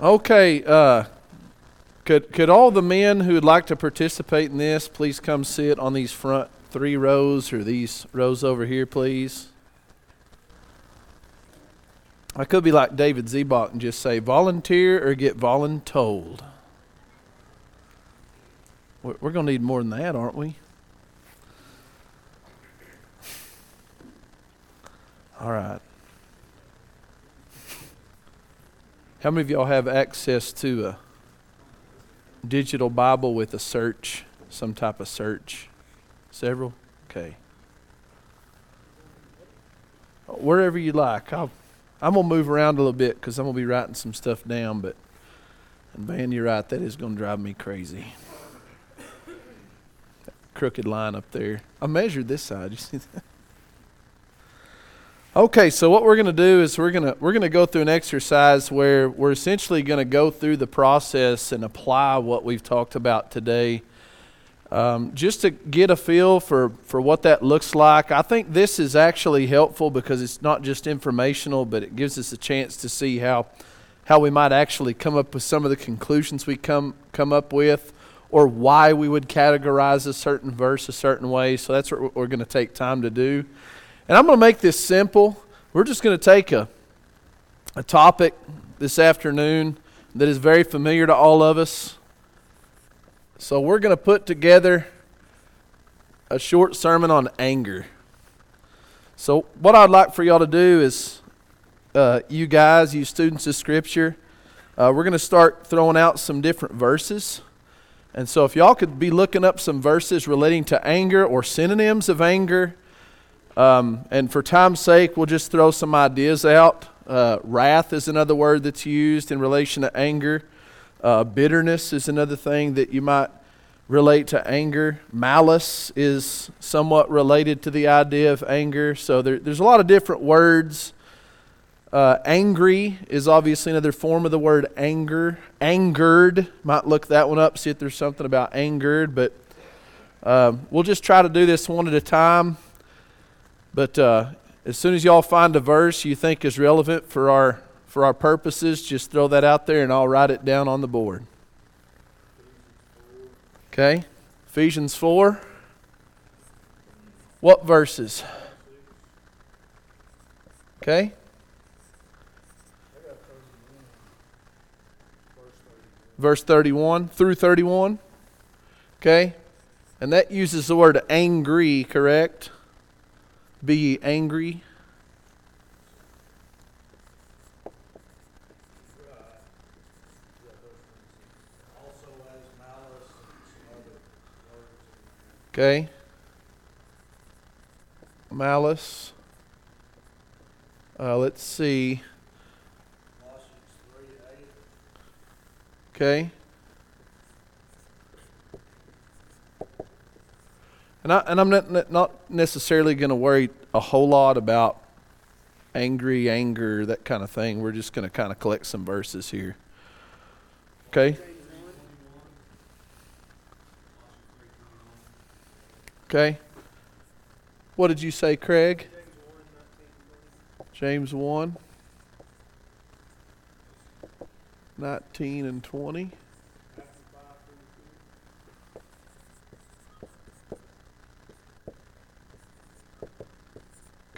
Okay, uh, could could all the men who would like to participate in this please come sit on these front three rows or these rows over here, please? I could be like David Zebot and just say volunteer or get voluntold. We're, we're going to need more than that, aren't we? All right. How many of y'all have access to a digital Bible with a search, some type of search? Several? Okay. Wherever you like. I'll, I'm going to move around a little bit because I'm going to be writing some stuff down, but, and man, you're right, that is going to drive me crazy. That crooked line up there. I measured this side. You see that? Okay, so what we're going to do is we're going to we're going to go through an exercise where we're essentially going to go through the process and apply what we've talked about today, um, just to get a feel for for what that looks like. I think this is actually helpful because it's not just informational, but it gives us a chance to see how how we might actually come up with some of the conclusions we come come up with, or why we would categorize a certain verse a certain way. So that's what we're going to take time to do. And I'm going to make this simple. We're just going to take a, a topic this afternoon that is very familiar to all of us. So we're going to put together a short sermon on anger. So, what I'd like for y'all to do is, uh, you guys, you students of Scripture, uh, we're going to start throwing out some different verses. And so, if y'all could be looking up some verses relating to anger or synonyms of anger, um, and for time's sake, we'll just throw some ideas out. Uh, wrath is another word that's used in relation to anger. Uh, bitterness is another thing that you might relate to anger. Malice is somewhat related to the idea of anger. So there, there's a lot of different words. Uh, angry is obviously another form of the word anger. Angered, might look that one up, see if there's something about angered, but um, we'll just try to do this one at a time. But uh, as soon as y'all find a verse you think is relevant for our for our purposes, just throw that out there and I'll write it down on the board. Okay? Ephesians 4. What verses? Okay? Verse 31 through 31. Okay? And that uses the word angry, correct? Be ye angry. Okay. Malice. Uh, let's see. Okay. And, I, and I'm not, not necessarily going to worry a whole lot about angry, anger, that kind of thing. We're just going to kind of collect some verses here. Okay? Okay. What did you say, Craig? James 1, 19 and 20.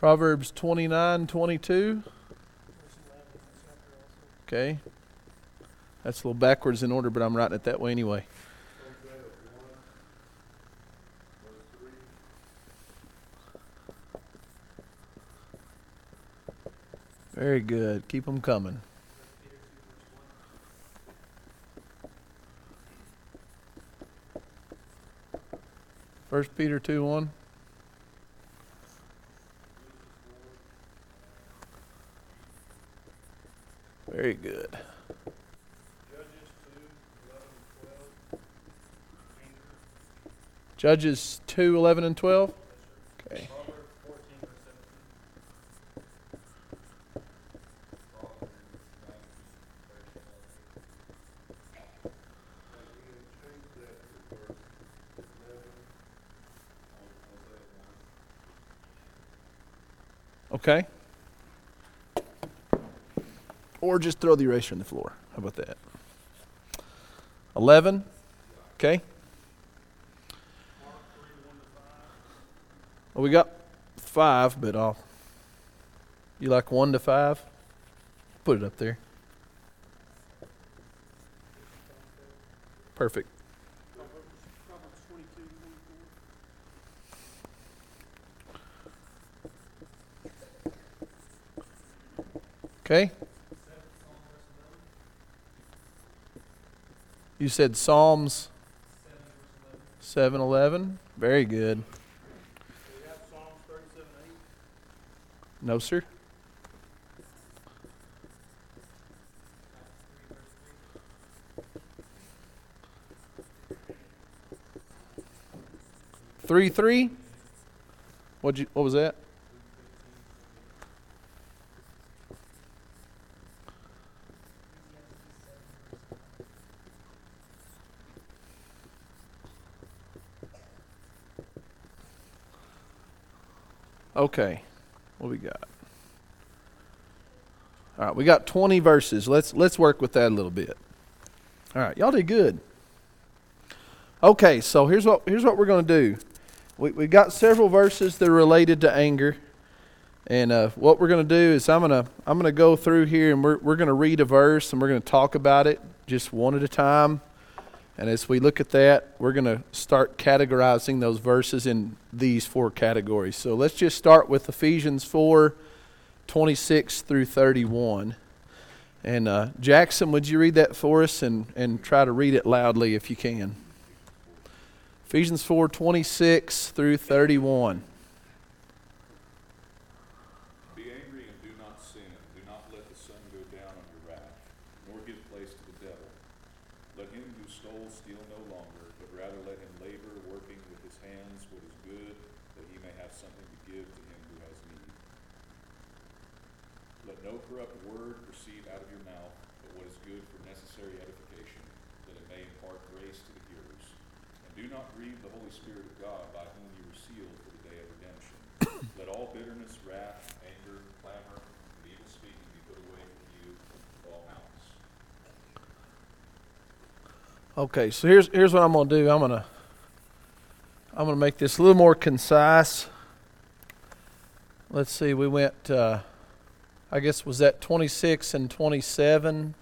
Proverbs 29 22. Okay. That's a little backwards in order, but I'm writing it that way anyway. Very good. Keep them coming. First Peter 2 1. Very good. Judges 2 11 and 12. Okay. Okay. Or just throw the eraser on the floor. How about that? 11. Okay. Well, we got five, but I'll. You like one to five? Put it up there. Perfect. Okay. You said Psalms 711. Very good. No, sir. Three three. What you? What was that? Okay. Got? All right, we got 20 verses. Let's let's work with that a little bit. All right, y'all did good. Okay, so here's what here's what we're going to do. We we've got several verses that are related to anger, and uh, what we're going to do is I'm gonna I'm gonna go through here and we're we're going to read a verse and we're going to talk about it just one at a time. And as we look at that, we're going to start categorizing those verses in these four categories. So let's just start with Ephesians 4 26 through 31. And uh, Jackson, would you read that for us and, and try to read it loudly if you can? Ephesians 4 26 through 31. Okay, so here's here's what I'm gonna do. I'm gonna I'm gonna make this a little more concise. Let's see, we went uh, I guess was that 26 and 27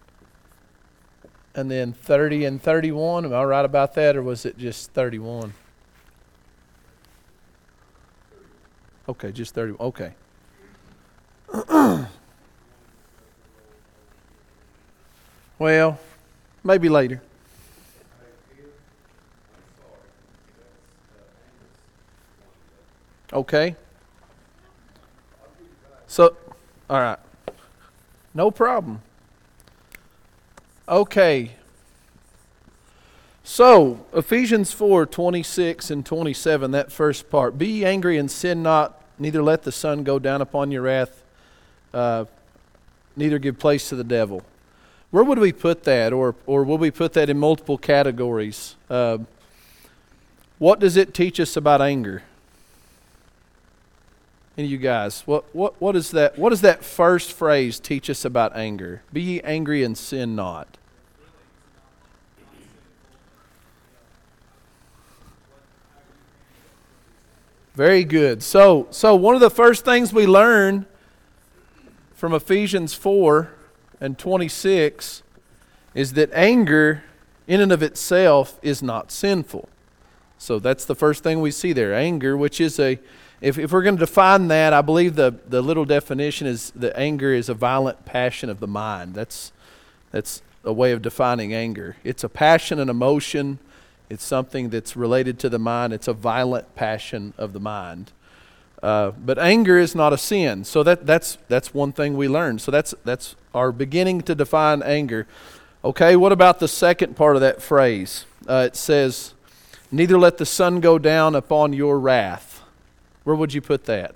and then 30 and 31. Am I right about that or was it just 31? Okay, just 30. Okay. well, maybe later. Okay. So, all right. No problem. Okay. So, Ephesians 4 26 and 27, that first part. Be angry and sin not, neither let the sun go down upon your wrath, uh, neither give place to the devil. Where would we put that? Or, or will we put that in multiple categories? Uh, what does it teach us about anger? Of you guys, what, what, what, is that, what does that first phrase teach us about anger? Be ye angry and sin not. Very good. So, so one of the first things we learn from Ephesians 4 and 26 is that anger in and of itself is not sinful. So that's the first thing we see there. Anger, which is a if, if we're going to define that, I believe the, the little definition is that anger is a violent passion of the mind. That's, that's a way of defining anger. It's a passion, an emotion. It's something that's related to the mind. It's a violent passion of the mind. Uh, but anger is not a sin. So that, that's, that's one thing we learned. So that's, that's our beginning to define anger. Okay, what about the second part of that phrase? Uh, it says, Neither let the sun go down upon your wrath. Where would you put that?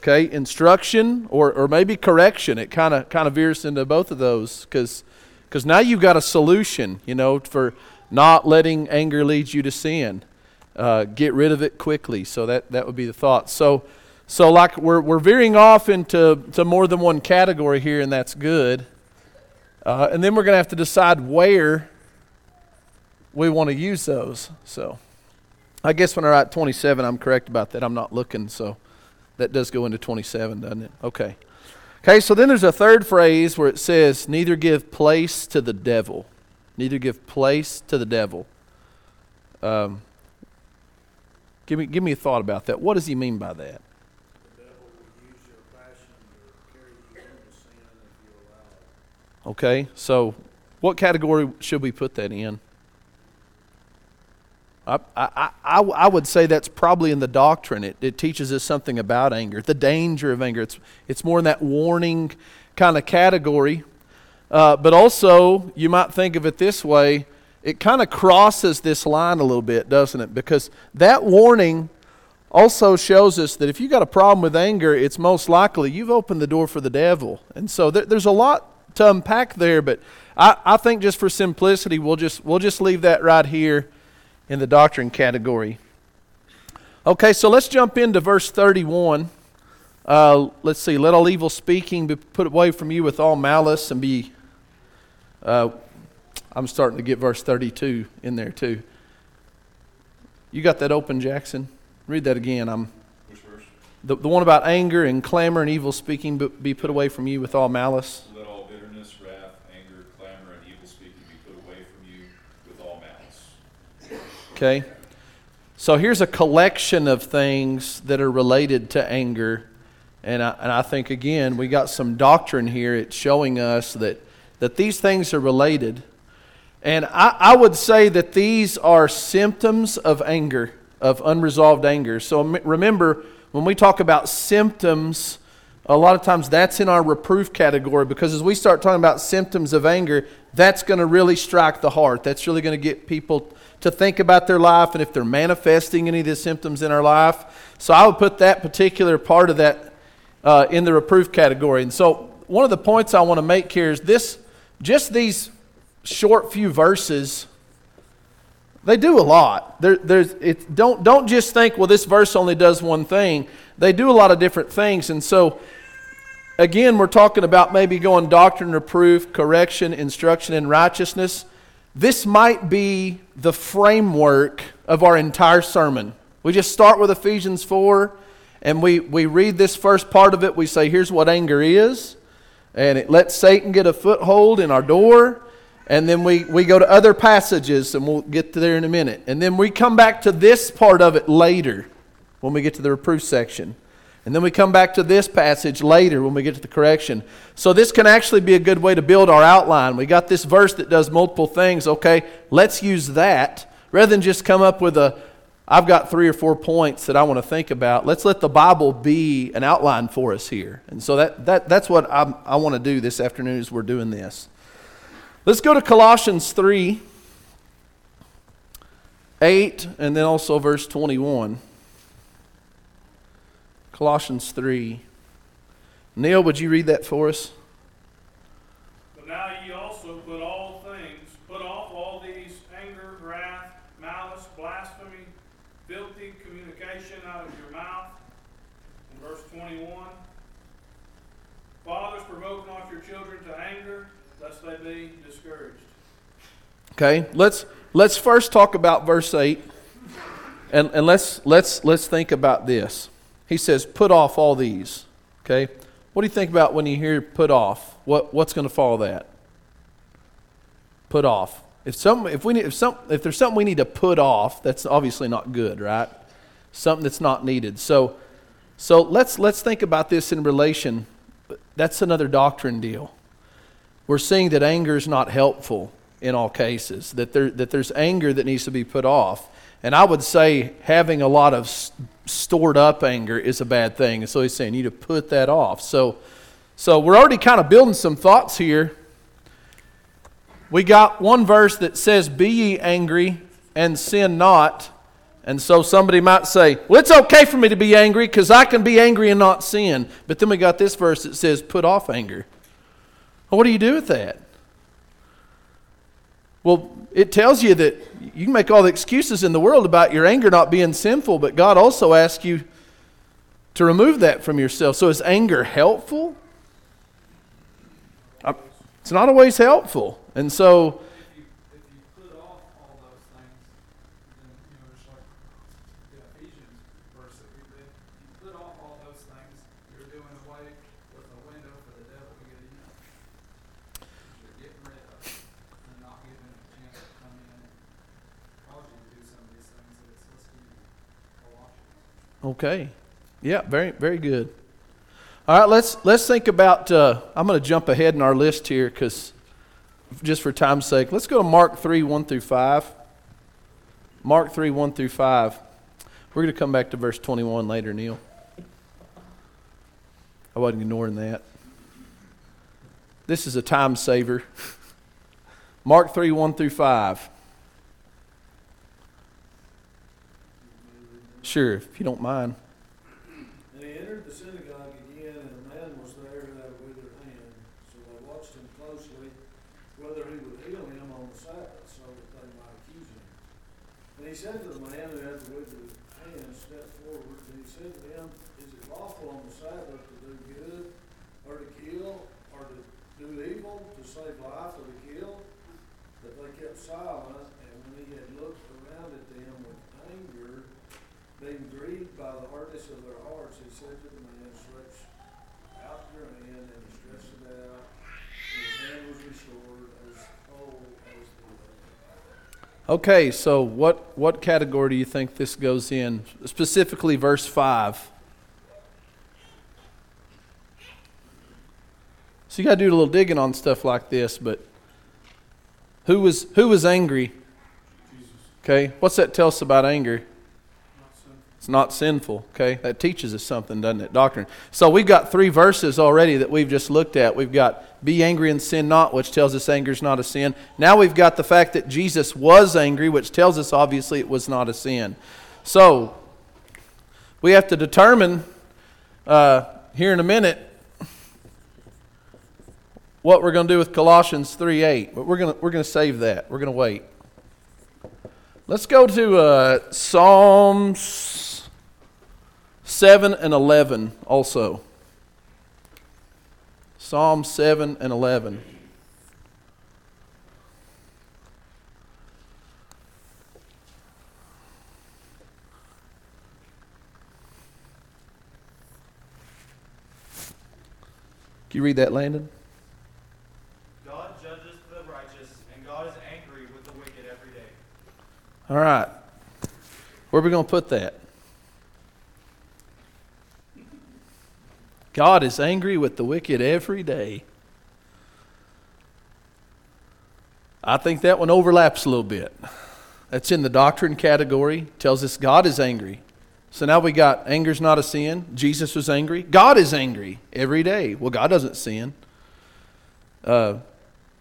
Okay, instruction or, or maybe correction. It kind of kind of veers into both of those because because now you've got a solution, you know, for not letting anger lead you to sin. Uh, get rid of it quickly. So that that would be the thought. So so like we're we're veering off into to more than one category here, and that's good. Uh, and then we're going to have to decide where we want to use those. So I guess when I write 27, I'm correct about that. I'm not looking, so that does go into 27, doesn't it? Okay. Okay, so then there's a third phrase where it says, neither give place to the devil. Neither give place to the devil. Um, give, me, give me a thought about that. What does he mean by that? Okay, so what category should we put that in? I, I, I, would say that's probably in the doctrine. It, it teaches us something about anger, the danger of anger. It's, it's more in that warning kind of category. Uh, but also, you might think of it this way it kind of crosses this line a little bit, doesn't it? Because that warning also shows us that if you've got a problem with anger, it's most likely you've opened the door for the devil. And so there, there's a lot to unpack there, but I, I think just for simplicity, we'll just, we'll just leave that right here in the doctrine category. Okay, so let's jump into verse 31. Uh, let's see. Let all evil speaking be put away from you with all malice and be. Uh, I'm starting to get verse 32 in there too. You got that open, Jackson? Read that again. I'm. Which verse? The, the one about anger and clamor and evil speaking be put away from you with all malice. Let all bitterness, wrath, anger, clamor, and evil speaking be put away from you with all malice. Okay? So here's a collection of things that are related to anger. And I, and I think, again, we got some doctrine here. It's showing us that, that these things are related. And I, I would say that these are symptoms of anger, of unresolved anger. So remember, when we talk about symptoms, a lot of times that's in our reproof category because as we start talking about symptoms of anger, that's going to really strike the heart. That's really going to get people to think about their life and if they're manifesting any of the symptoms in our life. So I would put that particular part of that uh, in the reproof category. And so one of the points I want to make here is this just these short few verses. They do a lot. There, there's, it, don't, don't just think, well, this verse only does one thing. They do a lot of different things. And so, again, we're talking about maybe going doctrine, reproof, correction, instruction, and righteousness. This might be the framework of our entire sermon. We just start with Ephesians 4 and we, we read this first part of it. We say, here's what anger is. And it lets Satan get a foothold in our door. And then we, we go to other passages, and we'll get to there in a minute. And then we come back to this part of it later when we get to the reproof section. And then we come back to this passage later when we get to the correction. So this can actually be a good way to build our outline. We got this verse that does multiple things. Okay, let's use that rather than just come up with a I've got three or four points that I want to think about. Let's let the Bible be an outline for us here. And so that, that, that's what I'm, i want to do this afternoon as we're doing this. Let's go to Colossians 3 8, and then also verse 21. Colossians 3. Neil, would you read that for us? But now ye also put all things, put off all these anger, wrath, malice, blasphemy, filthy communication out of your mouth. In verse 21. Fathers, provoke not your children to anger, lest they be discouraged. Okay, let's let's first talk about verse 8. And, and let's let's let's think about this. He says, put off all these. Okay? What do you think about when you hear put off? What, what's going to follow that? Put off. If, some, if, we need, if, some, if there's something we need to put off, that's obviously not good, right? Something that's not needed. So, so let's, let's think about this in relation. That's another doctrine deal. We're seeing that anger is not helpful in all cases, that, there, that there's anger that needs to be put off. And I would say having a lot of stored up anger is a bad thing. And so he's saying you need to put that off. So, so we're already kind of building some thoughts here. We got one verse that says, Be ye angry and sin not. And so somebody might say, Well, it's okay for me to be angry because I can be angry and not sin. But then we got this verse that says, Put off anger. Well, what do you do with that? Well, it tells you that you can make all the excuses in the world about your anger not being sinful, but God also asks you to remove that from yourself. So is anger helpful? It's not always helpful. And so if you, if you put off all those things, then, you know, just like the Ephesians verse that we read, you put off all those things, you're doing away with a window for the devil to get in. You're getting rid of it and not giving it a chance to come in and cause you to do some of these things that it's listed in Colossians. Okay. Yeah, very very good. All right, let's let's think about. Uh, I'm going to jump ahead in our list here because, just for time's sake, let's go to Mark three one through five. Mark three one through five. We're going to come back to verse 21 later, Neil. I wasn't ignoring that. This is a time saver. Mark 3 1 through 5. Sure, if you don't mind. And he entered the synagogue again, and a man was there who had a withered hand. So they watched him closely, whether he would heal him on the Sabbath, so that they might accuse him. And he said to the man who had the withered hand, Step forward. And he said to him, Is it lawful on the Sabbath to do good, or to kill, or to do evil, to save life, or to kill? But they kept silent, and when he had looked around at them with anger, being grieved by the hardness of their hearts, he said to the man, Stretch out your hand, and he stretched it out, and his hand was restored as whole as the other. Okay, so what, what category do you think this goes in? Specifically, verse 5. So you got to do a little digging on stuff like this, but who was, who was angry? Okay, what's that tell us about anger? Not sinful. It's not sinful, okay? That teaches us something, doesn't it? Doctrine. So we've got three verses already that we've just looked at. We've got be angry and sin not, which tells us anger is not a sin. Now we've got the fact that Jesus was angry, which tells us obviously it was not a sin. So we have to determine uh, here in a minute what we're going to do with Colossians 3 8. But we're going to, we're going to save that. We're going to wait. Let's go to uh, Psalms 7 and 11 also. Psalm 7 and 11. Can you read that, Landon? God judges the righteous, and God is angry with the wicked every day. All right. Where are we going to put that? God is angry with the wicked every day. I think that one overlaps a little bit. That's in the doctrine category. Tells us God is angry. So now we got anger's not a sin. Jesus was angry. God is angry every day. Well, God doesn't sin. Uh,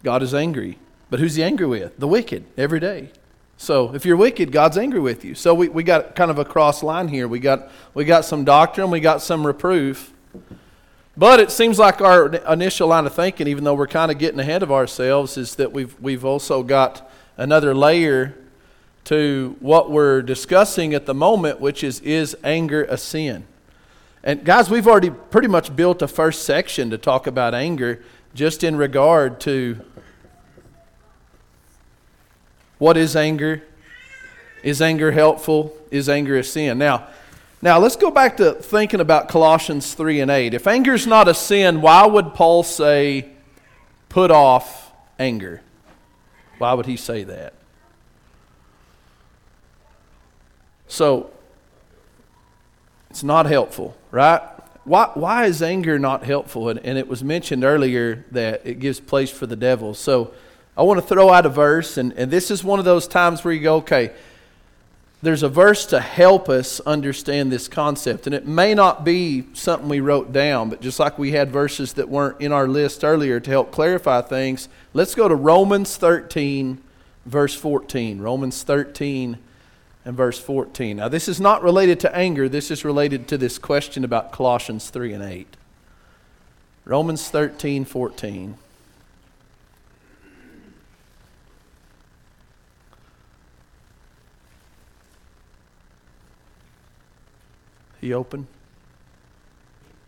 God is angry. But who's he angry with? The wicked every day. So if you're wicked, God's angry with you. So we, we got kind of a cross line here. We got we got some doctrine, we got some reproof. But it seems like our initial line of thinking, even though we're kind of getting ahead of ourselves, is that we've we've also got another layer to what we're discussing at the moment, which is is anger a sin? And guys, we've already pretty much built a first section to talk about anger just in regard to what is anger? Is anger helpful? Is anger a sin? Now, now let's go back to thinking about Colossians 3 and 8. If anger is not a sin, why would Paul say put off anger? Why would he say that? So, it's not helpful, right? Why, why is anger not helpful? And, and it was mentioned earlier that it gives place for the devil. So, I want to throw out a verse, and, and this is one of those times where you go, okay, there's a verse to help us understand this concept. And it may not be something we wrote down, but just like we had verses that weren't in our list earlier to help clarify things, let's go to Romans 13, verse 14. Romans 13 and verse 14. Now, this is not related to anger, this is related to this question about Colossians 3 and 8. Romans 13, 14. He open?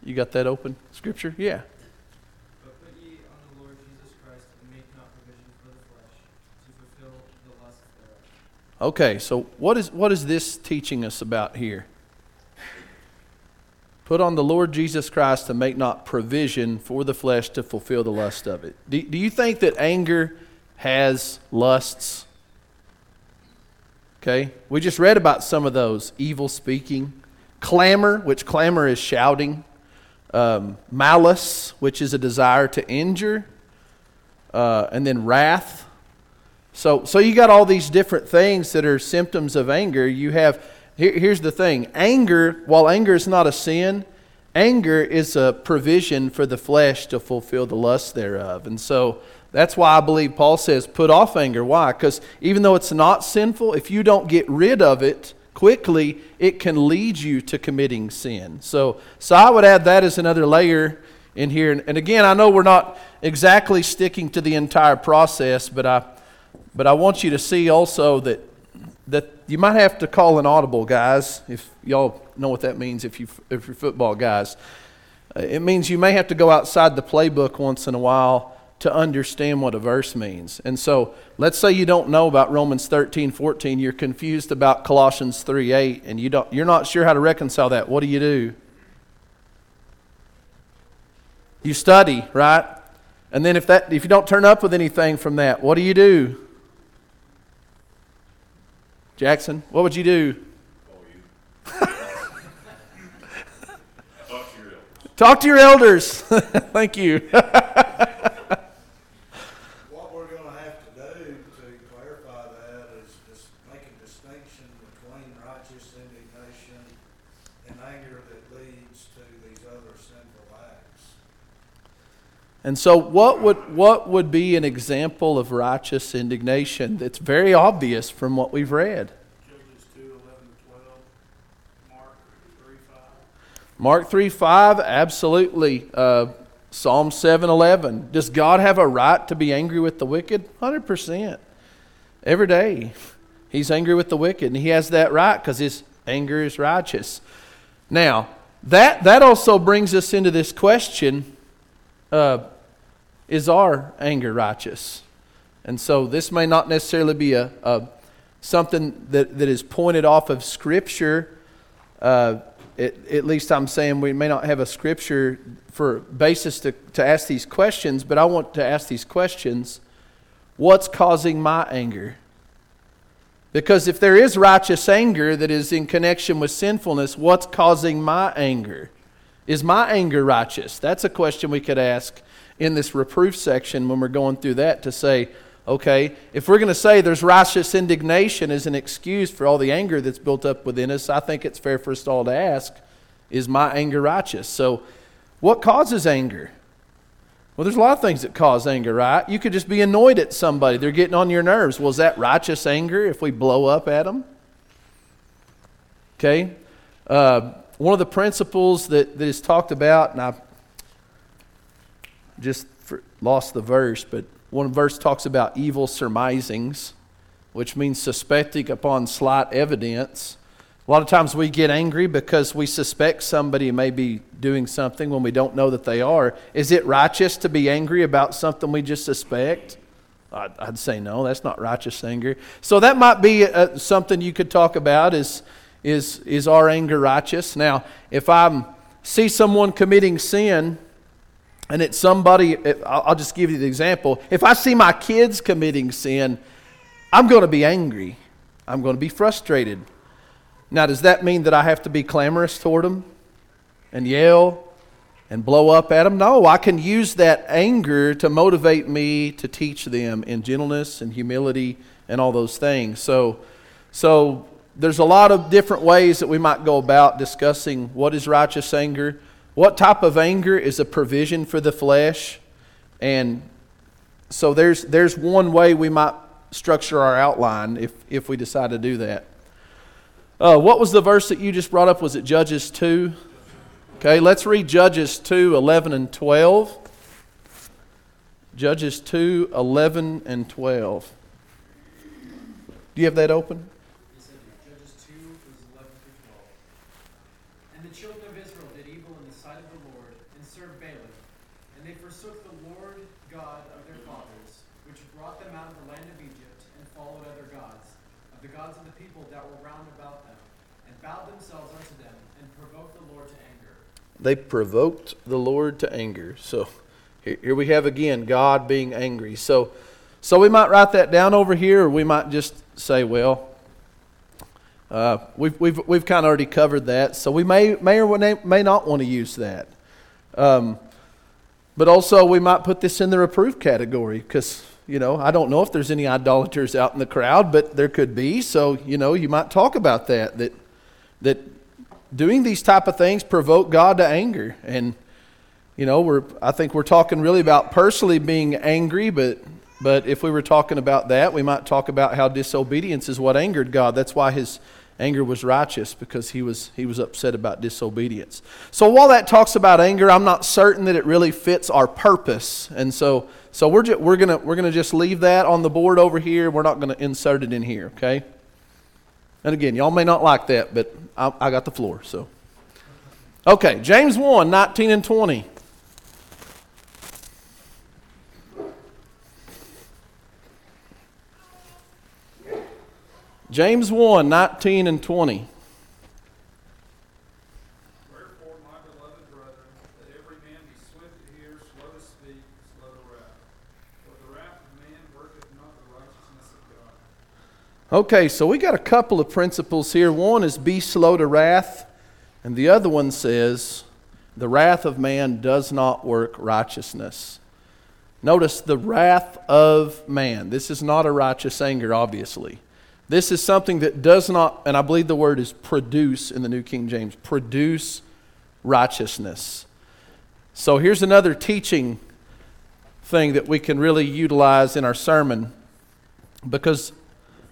You got that open? Scripture? Yeah. But put ye on the Lord Jesus Christ, and make not provision for the flesh, to fulfill the lusts thereof. Okay, so what is what is this teaching us about here? Put on the Lord Jesus Christ and make not provision for the flesh to fulfill the lust of it. Do, do you think that anger has lusts? Okay, we just read about some of those evil speaking, clamor, which clamor is shouting, um, malice, which is a desire to injure, uh, and then wrath. So, so you got all these different things that are symptoms of anger. You have here, here's the thing: anger. While anger is not a sin, anger is a provision for the flesh to fulfill the lust thereof. And so that's why I believe Paul says, "Put off anger." Why? Because even though it's not sinful, if you don't get rid of it quickly, it can lead you to committing sin. So, so I would add that as another layer in here. And, and again, I know we're not exactly sticking to the entire process, but I, but I want you to see also that that you might have to call an audible, guys. If y'all know what that means, if you if you're football guys, Uh, it means you may have to go outside the playbook once in a while to understand what a verse means. And so, let's say you don't know about Romans 13, 14, you're confused about Colossians 3, 8, and you don't, you're not sure how to reconcile that. What do you do? You study, right? And then if that if you don't turn up with anything from that, what do you do? Jackson, what would you do? Talk to your elders. Talk to your elders. Thank you. What we're gonna have to do to clarify that is just make a distinction between righteous indignation and anger that leads to these other sinful acts. And so what would what would be an example of righteous indignation that's very obvious from what we've read? Judges two, eleven to twelve, Mark three, five. Mark 3 5, absolutely. Uh, Psalm 7 11. Does God have a right to be angry with the wicked? 100%. Every day, He's angry with the wicked, and He has that right because His anger is righteous. Now, that, that also brings us into this question uh, is our anger righteous? And so, this may not necessarily be a, a something that, that is pointed off of Scripture. Uh, at, at least I'm saying we may not have a scripture for basis to, to ask these questions, but I want to ask these questions. What's causing my anger? Because if there is righteous anger that is in connection with sinfulness, what's causing my anger? Is my anger righteous? That's a question we could ask in this reproof section when we're going through that to say, okay, if we're going to say there's righteous indignation as an excuse for all the anger that's built up within us, I think it's fair for us all to ask, is my anger righteous? So, what causes anger? Well, there's a lot of things that cause anger, right? You could just be annoyed at somebody. They're getting on your nerves. Was that righteous anger if we blow up at them? Okay? Uh, one of the principles that, that is talked about, and I just lost the verse, but one verse talks about evil surmisings, which means suspecting upon slight evidence. A lot of times we get angry because we suspect somebody may be doing something when we don't know that they are. Is it righteous to be angry about something we just suspect? I'd, I'd say no, that's not righteous anger. So that might be uh, something you could talk about is, is, is our anger righteous? Now, if I see someone committing sin, and it's somebody, I'll just give you the example. If I see my kids committing sin, I'm going to be angry. I'm going to be frustrated. Now, does that mean that I have to be clamorous toward them and yell and blow up at them? No, I can use that anger to motivate me to teach them in gentleness and humility and all those things. So, so there's a lot of different ways that we might go about discussing what is righteous anger, what type of anger is a provision for the flesh, and so there's there's one way we might structure our outline if if we decide to do that. Uh, what was the verse that you just brought up? Was it Judges 2? Okay, let's read Judges 2 11 and 12. Judges 2 11 and 12. Do you have that open? He said, Judges 2, verses 11 through 12. And the children of Israel did evil in the sight of the Lord, and served Baalim. And they forsook the Lord God of their fathers, which brought them out of the land of Egypt, and followed other gods, of the gods of the people that were round about them, and bowed themselves unto them, and provoked the Lord to anger. They provoked the Lord to anger. So here, we have again God being angry. So, so we might write that down over here, or we might just say, well, uh, we've, we've, we've kind of already covered that. So we may, may or may may not want to use that. Um, but also, we might put this in the reproof category because, you know, I don't know if there's any idolaters out in the crowd, but there could be. So, you know, you might talk about that, that, that doing these type of things provoke God to anger. And, you know, we're, I think we're talking really about personally being angry, but, but if we were talking about that, we might talk about how disobedience is what angered God. That's why his anger was righteous because he was, he was upset about disobedience. So while that talks about anger, I'm not certain that it really fits our purpose. And so, so we're, we're going to we're gonna just leave that on the board over here. We're not going to insert it in here, okay? And again, y'all may not like that, but I, I got the floor, so. Okay, James 1 19 and 20. James 1 19 and 20. Wherefore, my beloved brethren, that every man be swift to hear, slow to speak, slow to wrath. For the wrath of man worketh not the righteousness of God. Okay, so we got a couple of principles here. One is be slow to wrath, and the other one says the wrath of man does not work righteousness. Notice the wrath of man. This is not a righteous anger, obviously. This is something that does not, and I believe the word is produce in the New King James, produce righteousness. So here's another teaching thing that we can really utilize in our sermon because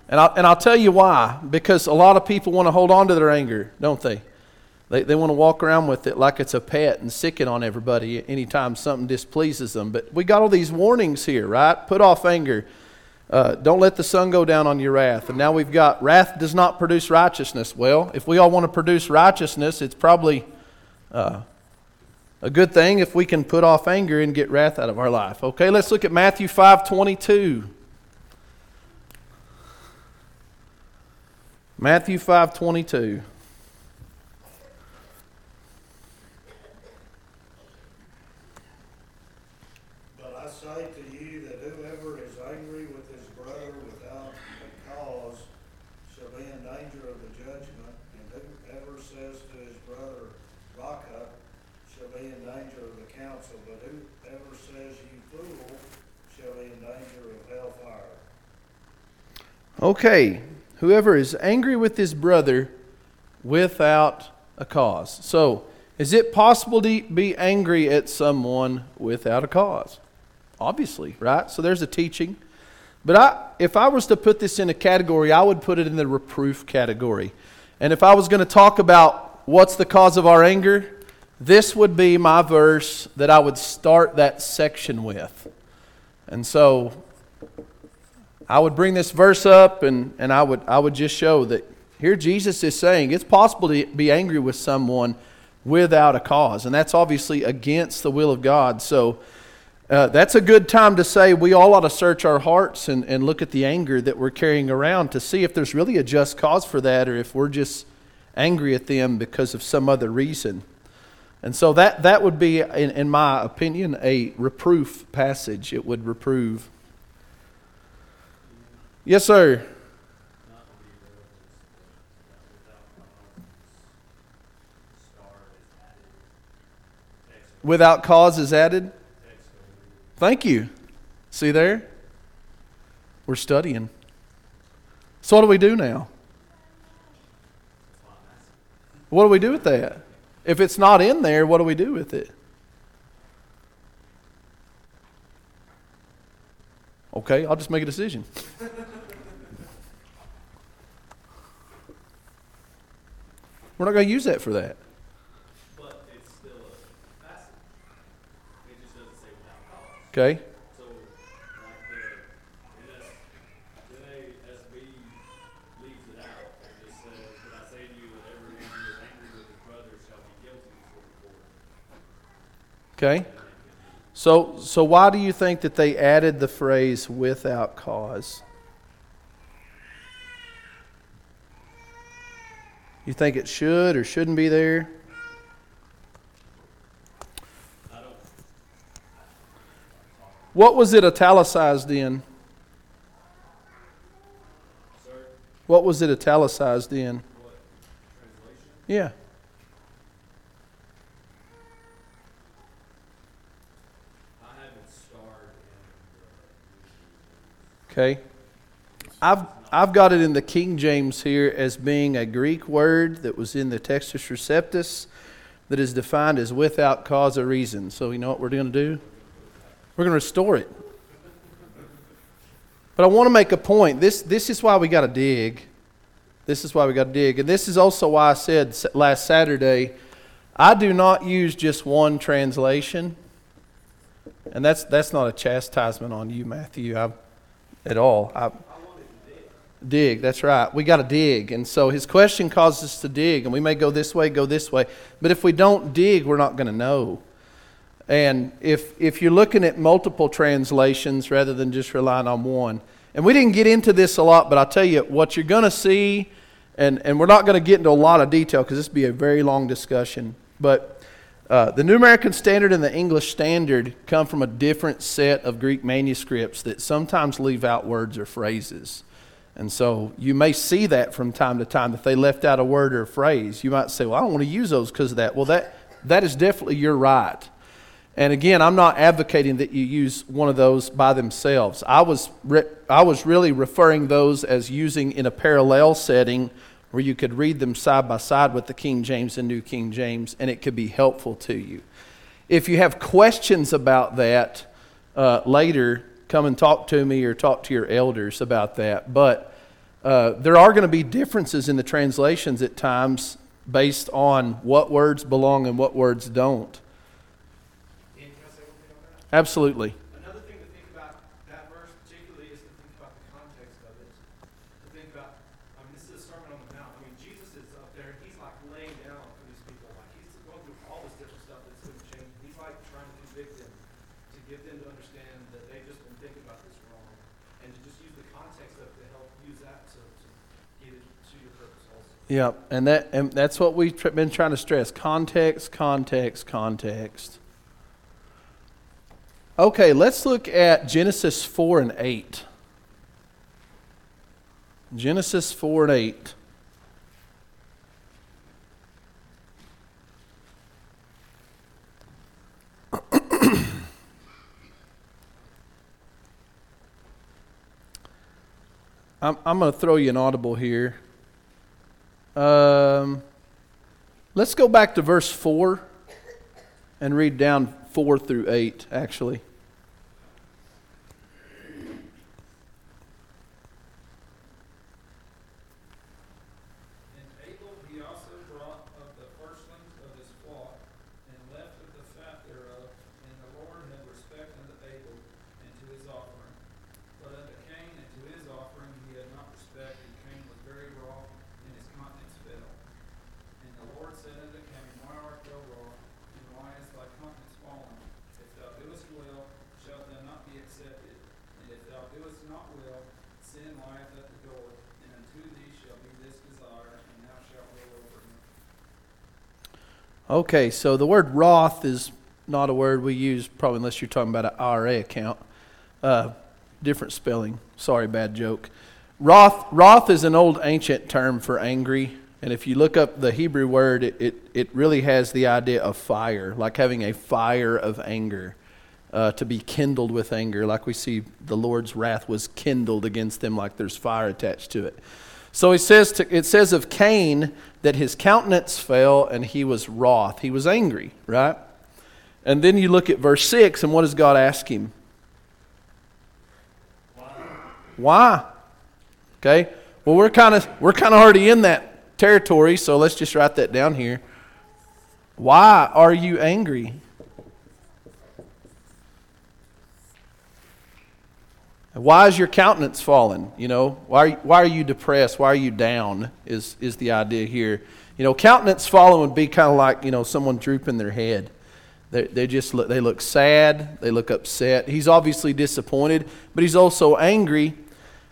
and I'll, and I'll tell you why. Because a lot of people want to hold on to their anger, don't they? They, they want to walk around with it like it's a pet and sic it on everybody anytime something displeases them. But we got all these warnings here, right? Put off anger. Uh, don't let the sun go down on your wrath. And now we've got wrath does not produce righteousness. Well, if we all want to produce righteousness, it's probably uh, a good thing if we can put off anger and get wrath out of our life. Okay, let's look at Matthew 5 22. Matthew 5:22 But I say to you that whoever is angry with his brother without a cause shall be in danger of the judgment, and whoever says to his brother, Raca, shall be in danger of the council, but whoever says, You fool, shall be in danger of hellfire. Okay, whoever is angry with his brother without a cause. So, is it possible to be angry at someone without a cause? Obviously, right? So there's a teaching. But I, if I was to put this in a category, I would put it in the reproof category. And if I was going to talk about what's the cause of our anger, this would be my verse that I would start that section with. And so I would bring this verse up and, and I, would, I would just show that here Jesus is saying it's possible to be angry with someone without a cause. And that's obviously against the will of God. So uh, that's a good time to say we all ought to search our hearts and, and look at the anger that we're carrying around to see if there's really a just cause for that or if we're just angry at them because of some other reason. And so that, that would be, in, in my opinion, a reproof passage. It would reprove. Yes, sir. Without cause is added. Thank you. See there? We're studying. So, what do we do now? What do we do with that? If it's not in there, what do we do with it? Okay, I'll just make a decision. We're not going to use that for that. But it's still a facet. It just doesn't say without cause. Okay? So, like the, NASB leaves it out and just says, but I say to you that every man who is angry with his brother shall be guilty before the court. Okay? So, so why do you think that they added the phrase without cause? You think it should or shouldn't be there? What was it italicized in? What was it italicized in? Yeah. Okay. I've I've got it in the King James here as being a Greek word that was in the Textus Receptus that is defined as without cause or reason. So you know what we're going to do? We're going to restore it. But I want to make a point. This this is why we got to dig. This is why we got to dig. And this is also why I said last Saturday I do not use just one translation. And that's that's not a chastisement on you, Matthew. I, at all. I, dig, that's right. We got to dig. And so his question causes us to dig, and we may go this way, go this way. But if we don't dig, we're not going to know. And if, if you're looking at multiple translations rather than just relying on one, and we didn't get into this a lot, but I'll tell you what you're going to see, and, and we're not going to get into a lot of detail because this would be a very long discussion. But uh, the New American Standard and the English Standard come from a different set of Greek manuscripts that sometimes leave out words or phrases. And so you may see that from time to time that they left out a word or a phrase. You might say, Well, I don't want to use those because of that. Well, that, that is definitely your right. And again, I'm not advocating that you use one of those by themselves. I was, re- I was really referring those as using in a parallel setting where you could read them side by side with the King James and New King James, and it could be helpful to you. If you have questions about that uh, later, come and talk to me or talk to your elders about that. But uh, there are going to be differences in the translations at times based on what words belong and what words don't. Dan, can I say one thing on that? Absolutely. Another thing to think about that verse particularly is to think about the context of it. To think about, I mean, this is a Sermon on the Mount. I mean, Jesus is up there and he's like laying down for these people. Like he's going through all this different stuff that's going to change. He's like trying to convict them, to get them to understand that they've just been thinking about this wrong. And to just use the context of it to help use that to, to get it to your purpose also. Yeah, and that and that's what we've been trying to stress: context, context, context. Okay, let's look at Genesis four and eight. Genesis four and eight. I'm, I'm going to throw you an audible here. Um, let's go back to verse 4 and read down 4 through 8, actually. And Abel he also brought of the firstlings of his flock, and left of the fat thereof, and the Lord had respect unto Abel and to his offering. But unto Cain and to his offering he had not respect, and Cain was very wroth, and his countenance fell. And the Lord said unto Cain, Why art thou wroth, and why is thy countenance fallen? If thou doest well, shalt thou not be accepted, and if thou doest not well, sin lieth at the door, and unto thee shall be this desire, and thou shalt rule over him. Okay, so the word wroth is not a word we use, probably unless you're talking about an IRA account. Uh, different spelling. Sorry, bad joke. Wroth, wrath is an old ancient term for angry. And if you look up the Hebrew word, it, it, it really has the idea of fire, like having a fire of anger, uh, to be kindled with anger, like we see the Lord's wrath was kindled against them, like there's fire attached to it. So he says to, it says of Cain that his countenance fell and he was wroth. He was angry, right? And then you look at verse 6, and what does God ask him? Why? Okay? Well, we're kind of we're kind of already in that territory, so let's just write that down here. Why are you angry? Why is your countenance fallen? You know, why, why are you depressed? Why are you down? Is, is the idea here. You know, countenance fallen would be kind of like, you know, someone drooping their head. They, they just look, they look sad. They look upset. He's obviously disappointed, but he's also angry.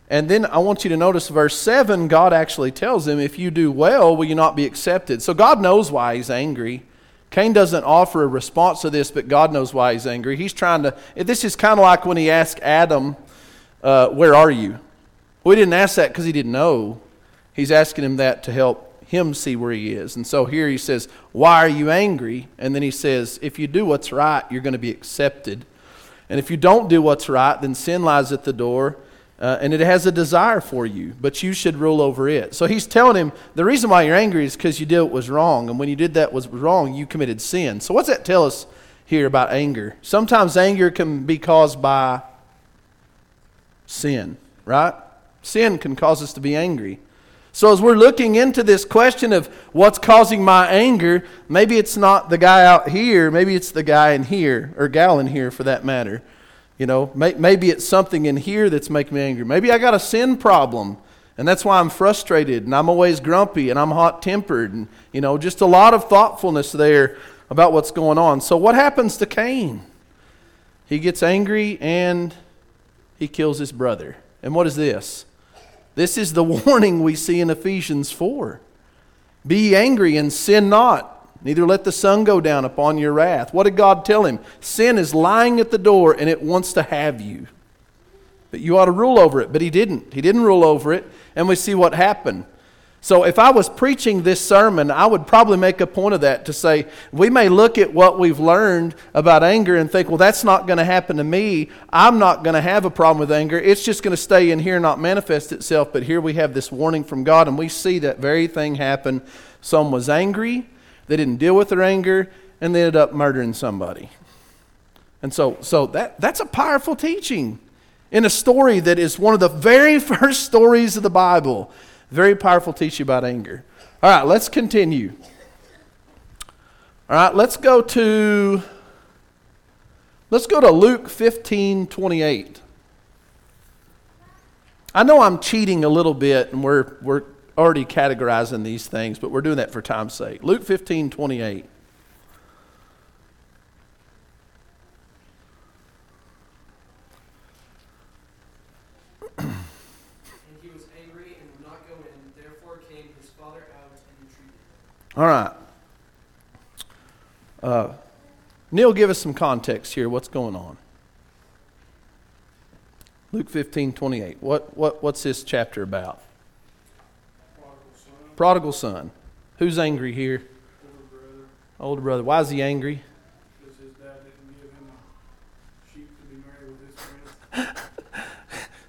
And then I want you to notice verse 7, God actually tells him, If you do well, will you not be accepted? So God knows why he's angry. Cain doesn't offer a response to this, but God knows why he's angry. He's trying to, this is kind of like when he asked Adam, uh, Where are you? Well, he didn't ask that because he didn't know. He's asking him that to help him see where he is. And so here he says, Why are you angry? And then he says, If you do what's right, you're going to be accepted. And if you don't do what's right, then sin lies at the door. Uh, and it has a desire for you, but you should rule over it. So he's telling him the reason why you're angry is because you did what was wrong, and when you did that was wrong, you committed sin. So what's that tell us here about anger? Sometimes anger can be caused by sin, right? Sin can cause us to be angry. So, as we're looking into this question of what's causing my anger, maybe it's not the guy out here, maybe it's the guy in here, or gal in here for that matter. You know, may, maybe it's something in here that's making me angry. Maybe I got a sin problem, and that's why I'm frustrated, and I'm always grumpy, and I'm hot tempered, and, you know, just a lot of thoughtfulness there about what's going on. So, what happens to Cain? He gets angry and he kills his brother. And what is this? This is the warning we see in Ephesians 4. Be angry and sin not. Neither let the sun go down upon your wrath. What did God tell him? Sin is lying at the door and it wants to have you. But you ought to rule over it. But he didn't. He didn't rule over it. And we see what happened. So if I was preaching this sermon, I would probably make a point of that to say, we may look at what we've learned about anger and think, well, that's not going to happen to me. I'm not going to have a problem with anger. It's just going to stay in here, and not manifest itself. But here we have this warning from God, and we see that very thing happen. Someone was angry, they didn't deal with their anger, and they ended up murdering somebody. And so, so that, that's a powerful teaching in a story that is one of the very first stories of the Bible. Very powerful teaching about anger. All right, let's continue. All right, let's go to let's go to Luke 15, 28. I know I'm cheating a little bit and we're we're already categorizing these things, but we're doing that for time's sake. Luke 15, 28. And he was angry and would not go in. Therefore came his father out and entreated him. All right. Uh, Neil, give us some context here. What's going on? Luke 15, 28. What, what, what's this chapter about? Prodigal son, Prodigal son. Who's angry here? older brother, Older brother. Why is he angry? because his dad didn't give him a sheep to be married with his friends.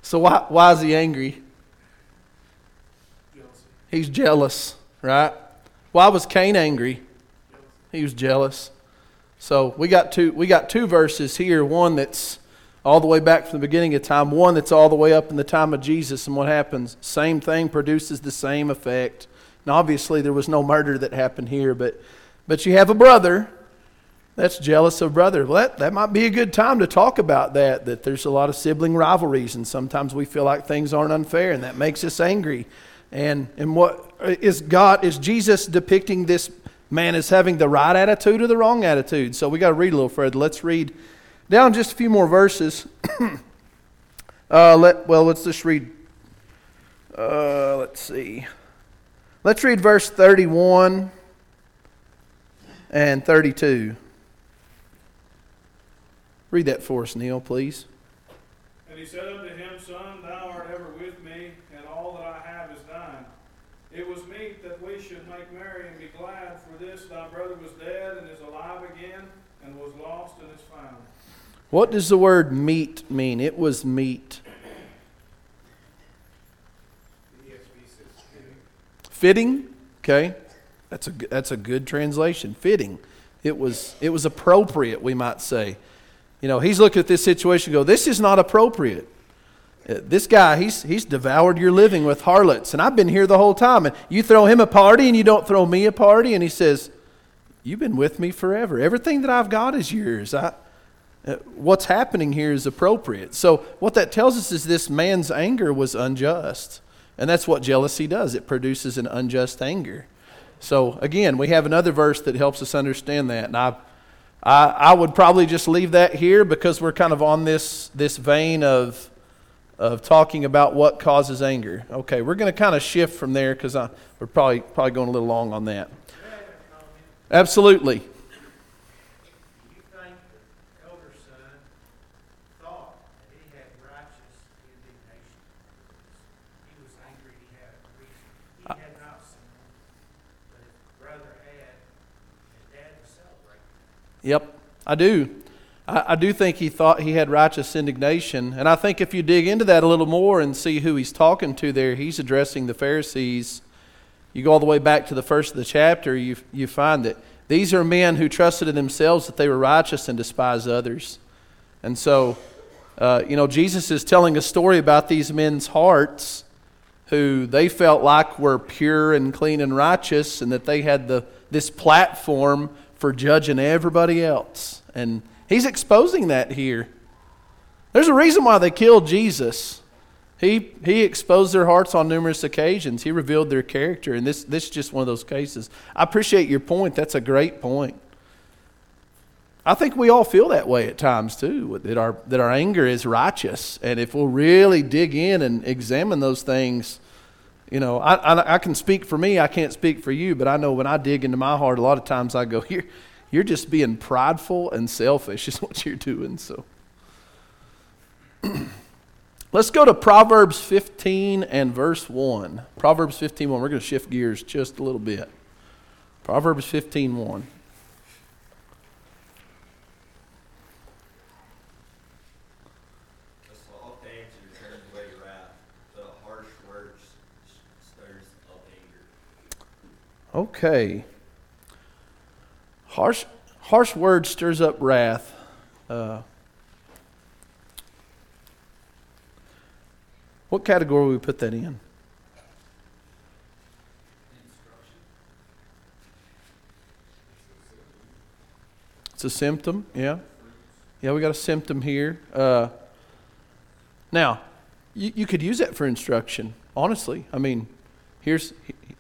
So why, why is he angry? Jealousy. He's jealous, right? Why was Cain angry? He was jealous. So we got two we got two verses here, one that's all the way back from the beginning of time, one that's all the way up in the time of Jesus, and what happens? Same thing produces the same effect. Now obviously there was no murder that happened here, but but you have a brother that's jealous of brother. Well, that, that might be a good time to talk about that, that there's a lot of sibling rivalries, and sometimes we feel like things aren't unfair, and that makes us angry. And, and what is God, is Jesus depicting this man as having the right attitude or the wrong attitude? So we got to read a little further. Let's read down just a few more verses. uh, let, well, let's just read, uh, let's see. Let's read verse 31 and 32. Read that for us, Neil, please. And he said unto him, Son, thou art ever with me, and all that I have is thine. It was meet that we should make merry and be glad, for this thy brother was dead and is alive again, and was lost and is found. What does the word meet mean? It was meet. Fitting, okay? That's a, that's a good translation. Fitting. It was, it was appropriate, we might say. You know, he's looking at this situation go, this is not appropriate. Uh, This guy, he's, he's devoured your living with harlots, and I've been here the whole time. And you throw him a party and you don't throw me a party. And he says, You've been with me forever. Everything that I've got is yours. I, Uh, what's happening here is appropriate. So, what that tells us is this man's anger was unjust. And that's what jealousy does it produces an unjust anger. So, again, we have another verse that helps us understand that. And I, I, I would probably just leave that here because we're kind of on this, this vein of, of talking about what causes anger. Okay, we're going to kind of shift from there because we're probably, probably going a little long on that. Absolutely. Do you think the elder son thought that he had righteous indignation? He was angry, he had a reason. He had not sinned, but his brother had, and dad was celebrating. Yep, I do. I, I do think he thought he had righteous indignation. And I think if you dig into that a little more and see who he's talking to there, he's addressing the Pharisees. You go all the way back to the first of the chapter, you, you find that these are men who trusted in themselves that they were righteous and despised others. And so, uh, you know, Jesus is telling a story about these men's hearts who they felt like were pure and clean and righteous and that they had the, this platform for judging everybody else. And he's exposing that here. There's a reason why they killed Jesus. He, he exposed their hearts on numerous occasions. He revealed their character, and this, this is just one of those cases. I appreciate your point. That's a great point. I think we all feel that way at times too, that our, that our anger is righteous. And if we'll really dig in and examine those things, you know, I, I, I can speak for me, I can't speak for you, but I know when I dig into my heart, a lot of times I go, you're, you're just being prideful and selfish, is what you're doing. So. Let's go to Proverbs 15 and verse 1. Proverbs 15 1. We're going to shift gears just a little bit. Proverbs 15 1. A soft answer turns away wrath, but a harsh word s- s- stirs up anger. Okay. Harsh, harsh word stirs up wrath. Uh, what category would we put that in? It's a symptom, yeah. Yeah, we got a symptom here. Uh, now, you, you could use that for instruction, honestly. I mean, here's,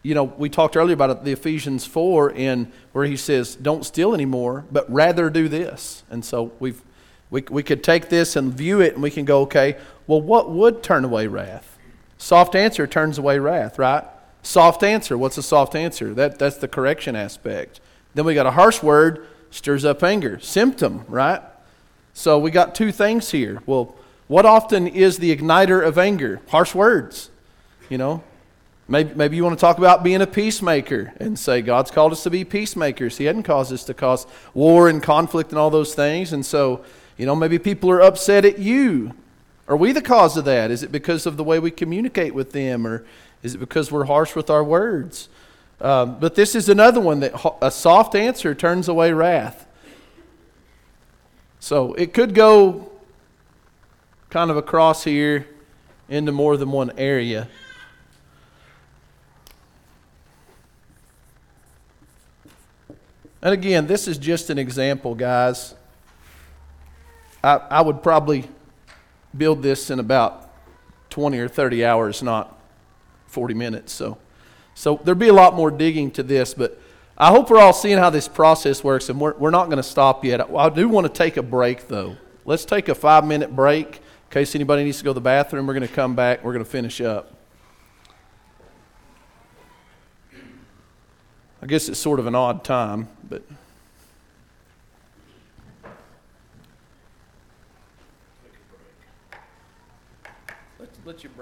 you know, we talked earlier about the Ephesians 4 and where he says, don't steal anymore, but rather do this. And so we've, we, we could take this and view it and we can go, okay, well, what would turn away wrath? Soft answer turns away wrath, right? Soft answer, what's a soft answer? That, that's the correction aspect. Then we got a harsh word, stirs up anger. Symptom, right? So we got two things here. Well, what often is the igniter of anger? Harsh words. You know, maybe, maybe you want to talk about being a peacemaker and say God's called us to be peacemakers. He hadn't caused us to cause war and conflict and all those things. And so, you know, maybe people are upset at you. Are we the cause of that? Is it because of the way we communicate with them, or is it because we're harsh with our words? Um, but this is another one that a soft answer turns away wrath. So it could go kind of across here into more than one area. And again, this is just an example, guys. I, I would probably build this in about 20 or 30 hours, not 40 minutes. So, so there'd be a lot more digging to this, but I hope we're all seeing how this process works, and we're, we're not going to stop yet. I do want to take a break, though. Let's take a five minute break in case anybody needs to go to the bathroom. We're going to come back, we're going to finish up. I guess it's sort of an odd time, but. Let, let your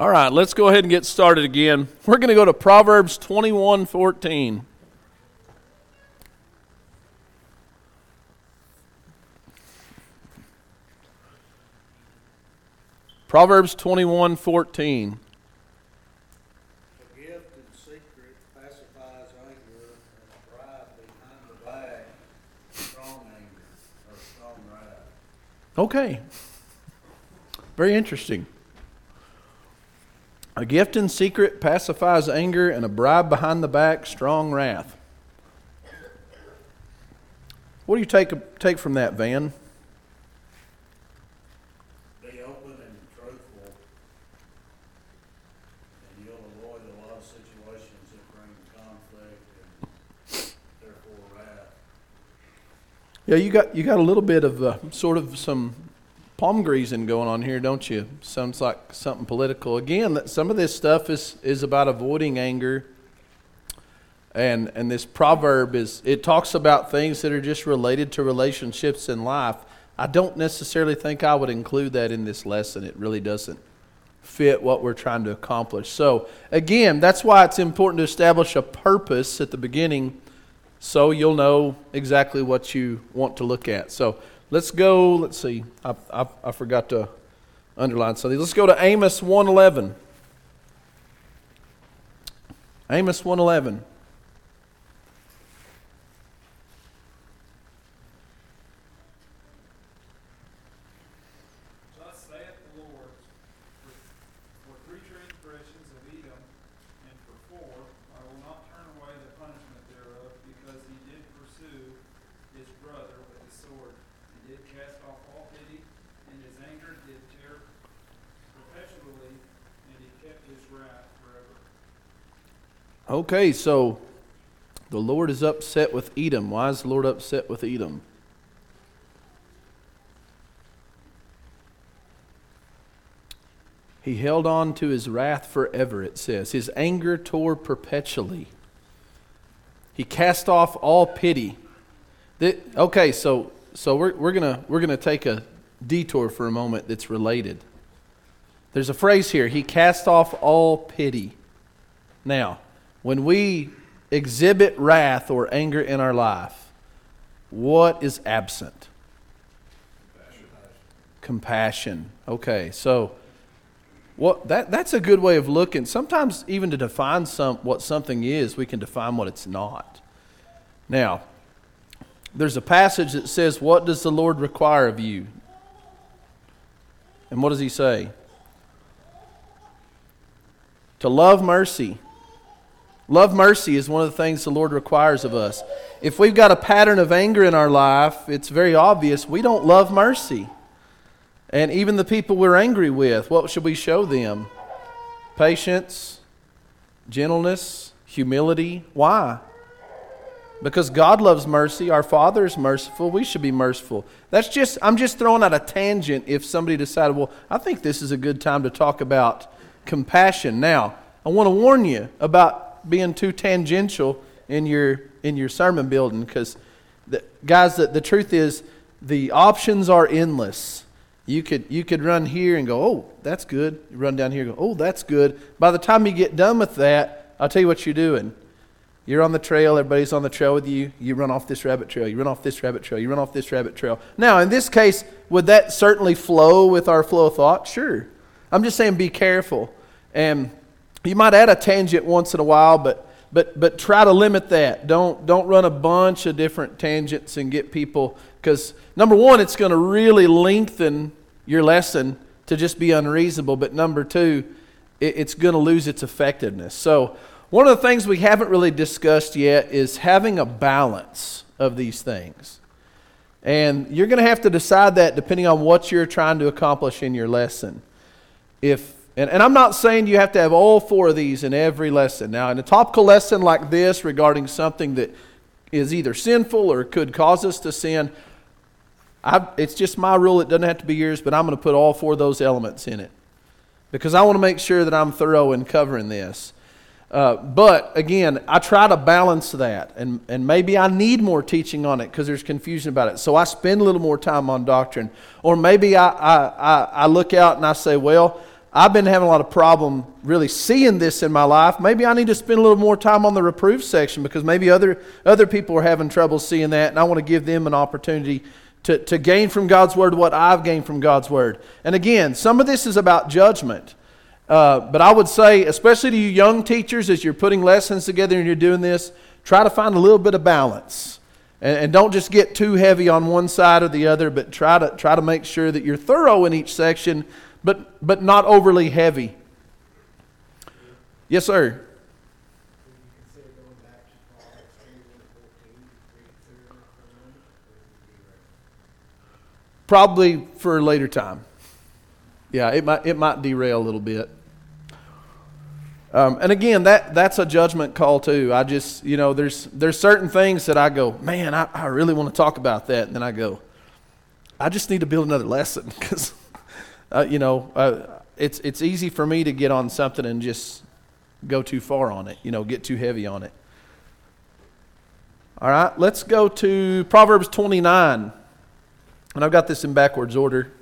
All right, let's go ahead and get started again. We're going to go to Proverbs 21 14. Proverbs 21 14. A gift in secret pacifies anger, and a bribe behind the back, strong anger, or strong wrath. Okay. Very interesting. A gift in secret pacifies anger, and a bribe behind the back, strong wrath. What do you take, take from that, Van? Be open and truthful, and you'll avoid a lot of situations that bring conflict and therefore wrath. Yeah, you got you got a little bit of uh, sort of some palm greasing going on here, don't you? Sounds like something political. Again, some of this stuff is is about avoiding anger. And and this proverb is it talks about things that are just related to relationships in life. I don't necessarily think I would include that in this lesson. It really doesn't fit what we're trying to accomplish. So, again, that's why it's important to establish a purpose at the beginning so you'll know exactly what you want to look at. So let's go. Let's see. I, I, I forgot to underline something. Let's go to Amos 111. Amos 111. Thus saith the Lord, for, for three transgressions of Edom, and for four, I will not turn away the punishment thereof, because he did pursue his brother with the sword, and did cast off all pity, and his anger did tear perpetually, and he kept his wrath forever. Okay, so the Lord is upset with Edom. Why is the Lord upset with Edom? He held on to his wrath forever, it says. His anger tore perpetually. He cast off all pity. That, okay, so, so we're, we're going we're gonna take a detour for a moment that's related. There's a phrase here He cast off all pity. Now, when we exhibit wrath or anger in our life, what is absent? Compassion. Okay, so what that that's a good way of looking. Sometimes even to define some what something is, we can define what it's not. Now, there's a passage that says, "What does the Lord require of you?" And what does he say? To love mercy. Love mercy is one of the things the Lord requires of us. If we've got a pattern of anger in our life, it's very obvious we don't love mercy. And even the people we're angry with, what should we show them? Patience, gentleness, humility. Why? Because God loves mercy. Our Father is merciful. We should be merciful. That's just, I'm just throwing out a tangent if somebody decided, well, I think this is a good time to talk about compassion. Now, I want to warn you about being too tangential in your, in your sermon building because, guys, the, the truth is the options are endless. You could, you could run here and go, oh, that's good. Run down here and go, oh, that's good. By the time you get done with that, I'll tell you what you're doing. You're on the trail, everybody's on the trail with you. You run off this rabbit trail, you run off this rabbit trail, you run off this rabbit trail. Now, in this case, would that certainly flow with our flow of thought? Sure. I'm just saying be careful. And you might add a tangent once in a while, but but but try to limit that. Don't don't run a bunch of different tangents and get people because number one, it's going to really lengthen your lesson to just be unreasonable. But number two, it, it's going to lose its effectiveness. So one of the things we haven't really discussed yet is having a balance of these things. And you're going to have to decide that depending on what you're trying to accomplish in your lesson. If and, and I'm not saying you have to have all four of these in every lesson. Now, in a topical lesson like this regarding something that is either sinful or could cause us to sin, I, it's just my rule. It doesn't have to be yours, but I'm going to put all four of those elements in it because I want to make sure that I'm thorough in covering this. Uh, but again, I try to balance that, and, and maybe I need more teaching on it because there's confusion about it. So I spend a little more time on doctrine. Or maybe I, I, I, I look out and I say, well, I've been having a lot of problem really seeing this in my life. Maybe I need to spend a little more time on the reproof section because maybe other, other people are having trouble seeing that, and I want to give them an opportunity to, to gain from God's Word what I've gained from God's Word. And again, some of this is about judgment. Uh, but I would say, especially to you young teachers, as you're putting lessons together and you're doing this, try to find a little bit of balance. And, and don't just get too heavy on one side or the other, but try to, try to make sure that you're thorough in each section but, but not overly heavy. Yes, sir. Probably for a later time. Yeah, it might, it might derail a little bit. Um, and again, that, that's a judgment call too. I just, you know, there's, there's certain things that I go, man, I, I really want to talk about that. And then I go, I just need to build another lesson because uh, you know, uh, it's, it's easy for me to get on something and just go too far on it, you know, get too heavy on it. All right, let's go to Proverbs 29. And I've got this in backwards order,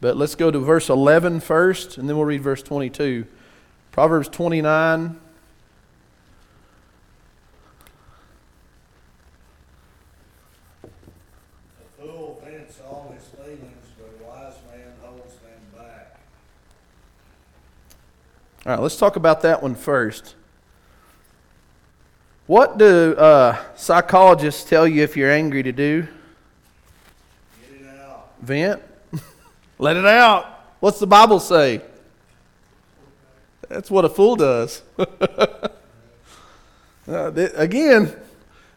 but let's go to verse 11 first, and then we'll read verse 22. Proverbs 29. All right, let's talk about that one first. What do uh, psychologists tell you if you're angry to do? Get it out. Vent? Let it out. What's the Bible say? That's what a fool does. uh, th- again,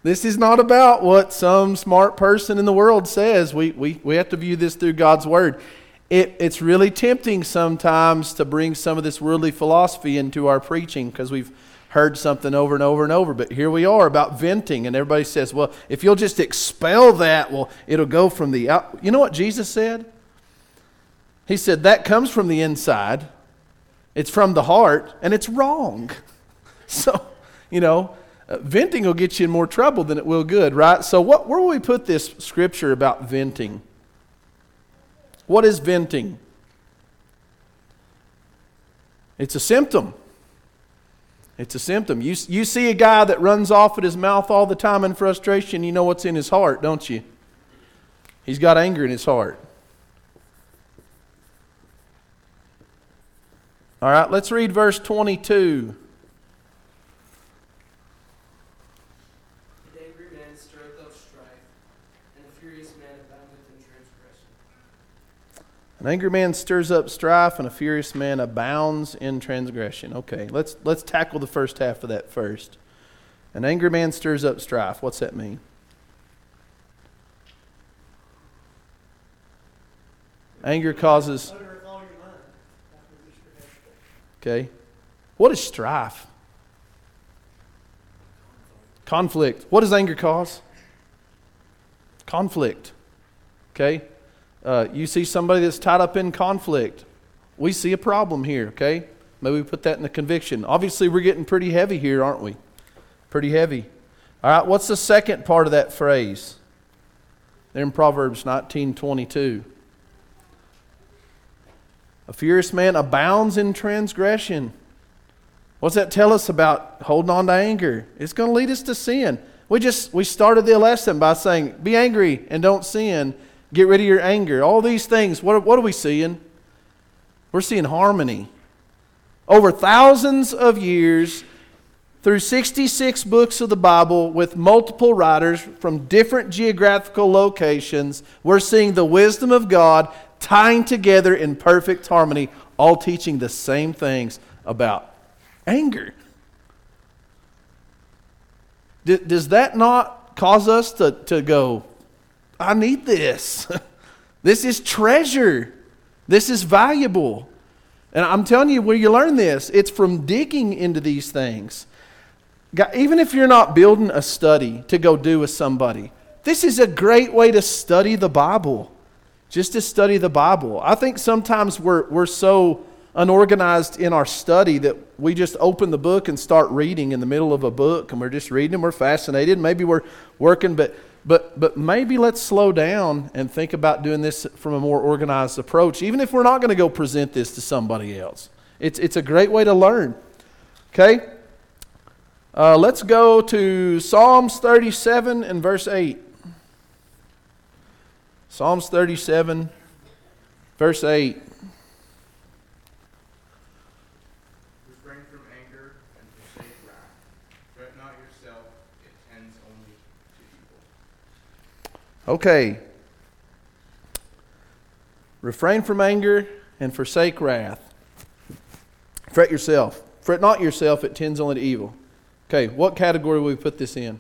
this is not about what some smart person in the world says. We, we, we have to view this through God's Word it, it's really tempting sometimes to bring some of this worldly philosophy into our preaching because we've heard something over and over and over. But here we are about venting, and everybody says, well, if you'll just expel that, well, it'll go from the out. You know what Jesus said? He said, that comes from the inside, it's from the heart, and it's wrong. So, you know, uh, venting will get you in more trouble than it will good, right? So, what, where will we put this scripture about venting? What is venting? It's a symptom. It's a symptom. You, you see a guy that runs off at his mouth all the time in frustration, you know what's in his heart, don't you? He's got anger in his heart. All right, let's read verse 22. An angry man stirs up strife, and a furious man abounds in transgression. Okay, let's, let's tackle the first half of that first. An angry man stirs up strife. What's that mean? Anger causes. Okay. What is strife? Conflict. What does anger cause? Conflict. Okay? Uh, you see somebody that's tied up in conflict. We see a problem here, okay? Maybe we put that in the conviction. Obviously, we're getting pretty heavy here, aren't we? Pretty heavy. All right, what's the second part of that phrase? There in Proverbs 19:22. A furious man abounds in transgression. What's that tell us about holding on to anger? It's going to lead us to sin. We just we started the lesson by saying, "Be angry and don't sin." Get rid of your anger. All these things. What, what are we seeing? We're seeing harmony. Over thousands of years, through 66 books of the Bible with multiple writers from different geographical locations, we're seeing the wisdom of God tying together in perfect harmony, all teaching the same things about anger. D- does that not cause us to, to go, I need this. this is treasure. This is valuable. And I'm telling you, where you learn this, it's from digging into these things. Even if you're not building a study to go do with somebody, this is a great way to study the Bible. Just to study the Bible. I think sometimes we're, we're so unorganized in our study that we just open the book and start reading in the middle of a book and we're just reading and we're fascinated. Maybe we're working, but but, but maybe let's slow down and think about doing this from a more organized approach, even if we're not going to go present this to somebody else. It's, it's a great way to learn. Okay? Uh, let's go to Psalms 37 and verse 8. Psalms 37, verse 8. Refrain from anger and forsake wrath. Fret not yourself, it tends only to evil. Okay. Refrain from anger and forsake wrath. Fret yourself. Fret not yourself, it tends only to evil. Okay, what category will we put this in?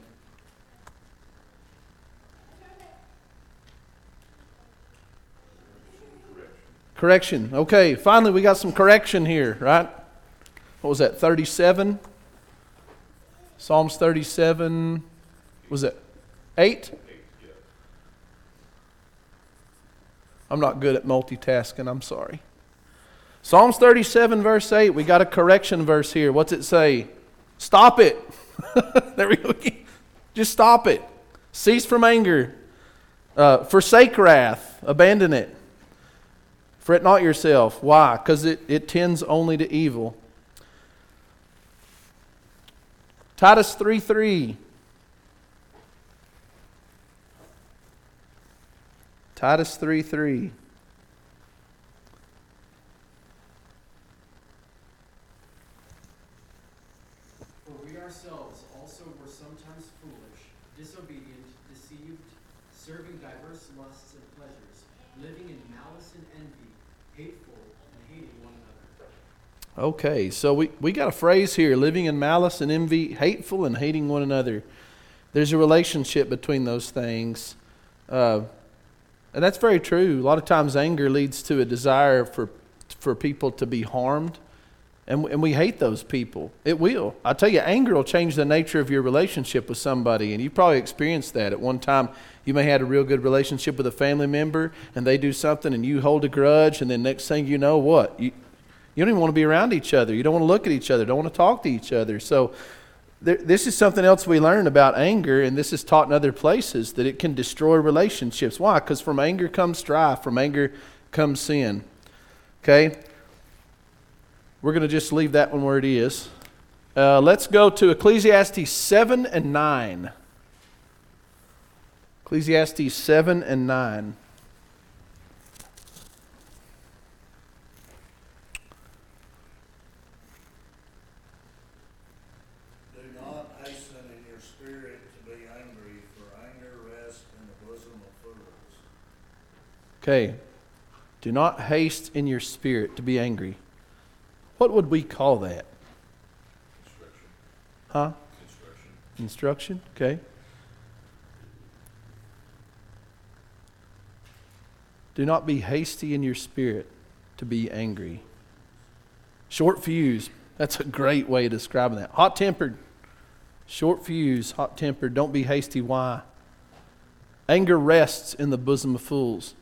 Correction. Okay, finally we got some correction here, right? What was that, 37? Psalms 37, was it 8? I'm not good at multitasking, I'm sorry. Psalms 37, verse 8, we got a correction verse here. What's it say? Stop it. there we go. Just stop it. Cease from anger. Uh, forsake wrath. Abandon it. Fret not yourself. Why? Because it, it tends only to evil. Titus 3 3. Titus 3 3. For we ourselves also were sometimes foolish, disobedient, deceived, serving diverse lusts and pleasures, living in malice and envy, hateful and hating one another. Okay, so we, we got a phrase here living in malice and envy, hateful and hating one another. There's a relationship between those things. Uh, and that's very true. A lot of times, anger leads to a desire for, for people to be harmed. And, and we hate those people. It will. I tell you, anger will change the nature of your relationship with somebody. And you probably experienced that at one time. You may have had a real good relationship with a family member, and they do something, and you hold a grudge, and then next thing you know, what? You, you don't even want to be around each other. You don't want to look at each other. Don't want to talk to each other. So, there, this is something else we learn about anger, and this is taught in other places that it can destroy relationships. Why? Because from anger comes strife, from anger comes sin. Okay? We're going to just leave that one where it is. Uh, let's go to Ecclesiastes 7 and 9. Ecclesiastes 7 and 9. Do not hasten in your spirit to be angry, for anger rests in the bosom of fools. Okay. Do not haste in your spirit to be angry. What would we call that? Instruction. Huh? Instruction. Instruction? Okay. Do not be hasty in your spirit to be angry. Short fuse. That's a great way of describing that. Hot tempered. Short fuse, hot tempered. Don't be hasty. Why? Anger rests in the bosom of fools.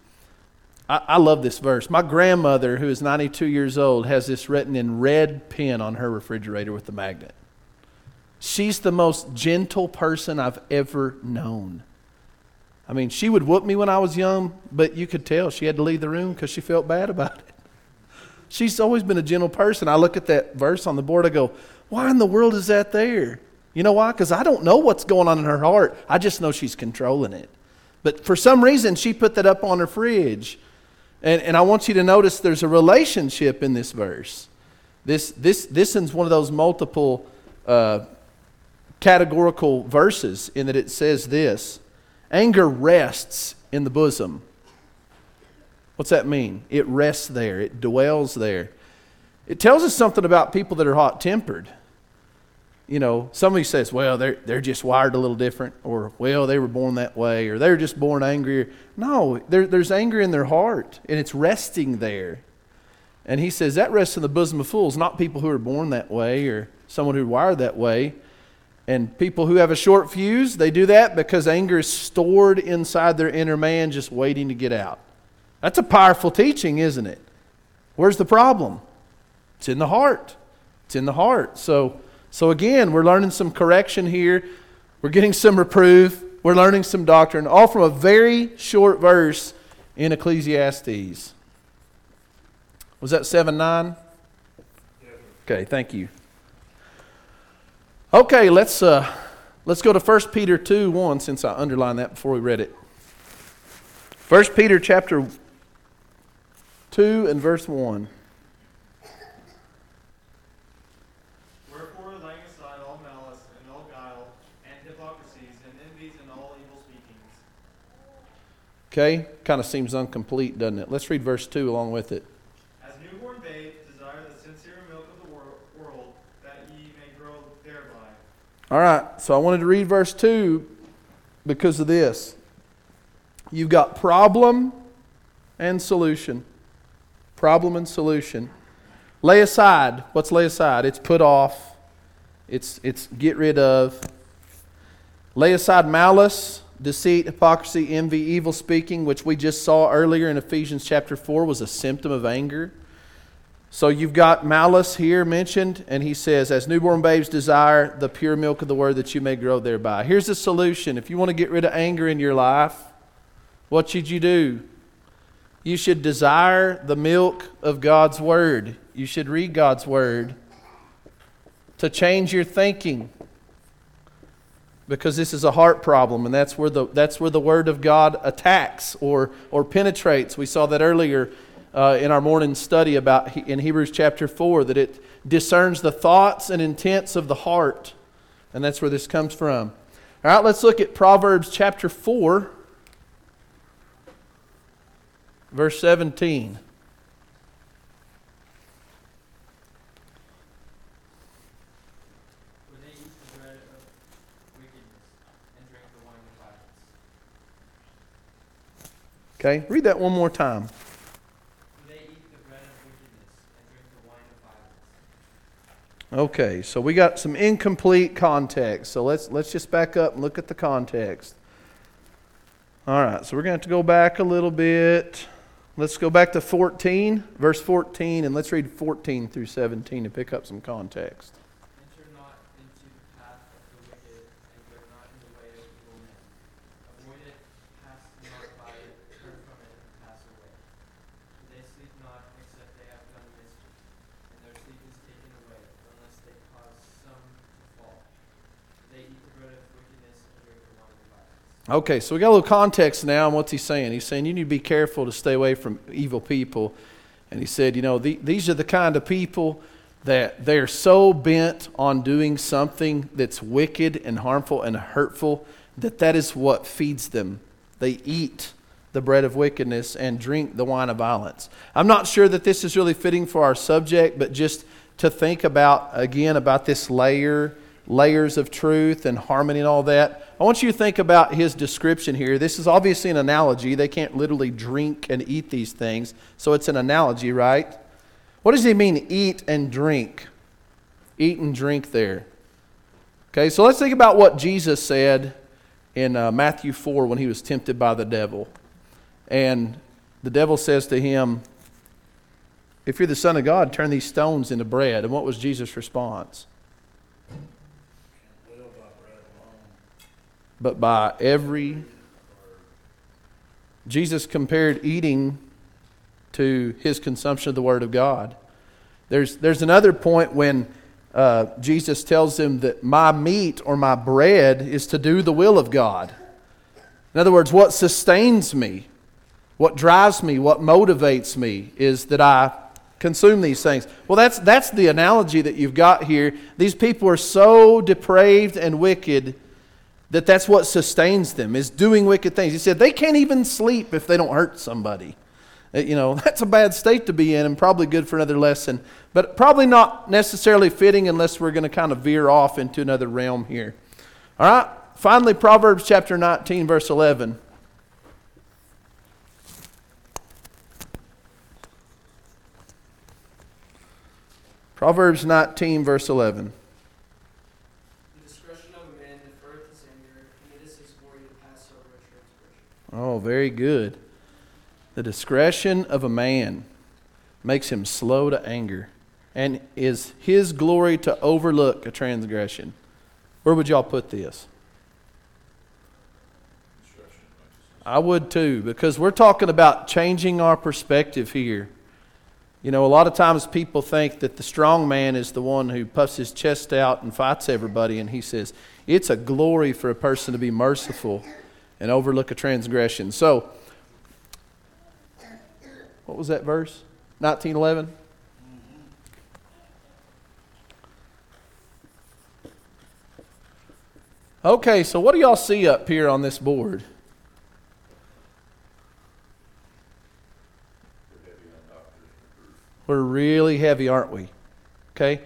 I, I love this verse. My grandmother, who is 92 years old, has this written in red pen on her refrigerator with the magnet. She's the most gentle person I've ever known. I mean, she would whoop me when I was young, but you could tell she had to leave the room because she felt bad about it. She's always been a gentle person. I look at that verse on the board, I go, why in the world is that there? You know why? Because I don't know what's going on in her heart. I just know she's controlling it. But for some reason, she put that up on her fridge. And, and I want you to notice there's a relationship in this verse. This, this, this is one of those multiple uh, categorical verses in that it says this anger rests in the bosom. What's that mean? It rests there, it dwells there. It tells us something about people that are hot tempered. You know, somebody says, well, they're, they're just wired a little different, or, well, they were born that way, or they're just born angry. No, there, there's anger in their heart, and it's resting there. And he says that rests in the bosom of fools, not people who are born that way or someone who wired that way. And people who have a short fuse, they do that because anger is stored inside their inner man, just waiting to get out. That's a powerful teaching, isn't it? Where's the problem? It's in the heart. It's in the heart. So, so again, we're learning some correction here. We're getting some reproof. We're learning some doctrine, all from a very short verse in Ecclesiastes. Was that 7 9? Okay, thank you. Okay, let's uh, let's go to 1 Peter 2 1 since I underlined that before we read it. 1 Peter chapter 2 and verse 1. Wherefore, laying aside all malice and all guile and hypocrisies and envies and all evil speakings, Okay, kind of seems incomplete, doesn't it? Let's read verse 2 along with it. as newborn babes desire the sincere milk of the world, that ye may grow thereby. All right, so I wanted to read verse 2 because of this. You've got problem and solution. Problem and solution. Lay aside. What's lay aside? It's put off, it's, it's get rid of. Lay aside malice, deceit, hypocrisy, envy, evil speaking, which we just saw earlier in Ephesians chapter 4 was a symptom of anger. So you've got malice here mentioned, and he says, As newborn babes desire the pure milk of the word that you may grow thereby. Here's the solution. If you want to get rid of anger in your life, what should you do? You should desire the milk of God's word. You should read God's word to change your thinking. Because this is a heart problem, and that's where the, that's where the word of God attacks or, or penetrates. We saw that earlier uh, in our morning study about in Hebrews chapter 4 that it discerns the thoughts and intents of the heart. And that's where this comes from. All right, let's look at Proverbs chapter 4, verse 17. For they eat the bread of wickedness and drink the wine of violence. Okay, read that one more time. Okay, so we got some incomplete context. So let's let's just back up and look at the context. All right, so we're going to have to go back a little bit. Let's go back to 14, verse 14, and let's read 14 through 17 to pick up some context. Enter not into the path of the wicked, and go not in the way of evil men. Avoid it, pass not by it, turn from it, and pass away. For they sleep not, except they have done mischief, and their sleep is taken away, unless they cause some to fall. They eat the bread of wickedness and drink the wine of violence. Okay, so we got a little context now, and what's he saying? He's saying you need to be careful to stay away from evil people. And he said, you know, the, these are the kind of people that they're so bent on doing something that's wicked and harmful and hurtful that that is what feeds them. They eat the bread of wickedness and drink the wine of violence. I'm not sure that this is really fitting for our subject, but just to think about again about this layer layers of truth and harmony and all that. I want you to think about his description here. This is obviously an analogy. They can't literally drink and eat these things, so it's an analogy, right? What does he mean, eat and drink? Eat and drink there. Okay, so let's think about what Jesus said in uh, Matthew 4 when he was tempted by the devil. And the devil says to him, If you're the Son of God, turn these stones into bread. And what was Jesus' response? But by every. Jesus compared eating to his consumption of the Word of God. There's, there's another point when uh, Jesus tells him that my meat or my bread is to do the will of God. In other words, what sustains me, what drives me, what motivates me is that I consume these things. Well, that's, that's the analogy that you've got here. These people are so depraved and wicked that that's what sustains them is doing wicked things. He said they can't even sleep if they don't hurt somebody. Uh, You know, that's a bad state to be in and probably good for another lesson, but probably not necessarily fitting unless we're going to kind of veer off into another realm here. All right, finally, Proverbs chapter 19, verse 11. Proverbs 19, verse 11. The discretion of a man deferreth his anger, and it is his glory to pass over a transgression. Oh, very good. The discretion of a man makes him slow to anger and is his glory to overlook a transgression. Where would y'all put this? I would too, because we're talking about changing our perspective here. You know, a lot of times people think that the strong man is the one who puffs his chest out and fights everybody, and he says, it's a glory for a person to be merciful and overlook a transgression. So, what was that verse? 1911? Okay, so what do y'all see up here on this board? We're really heavy, aren't we? Okay?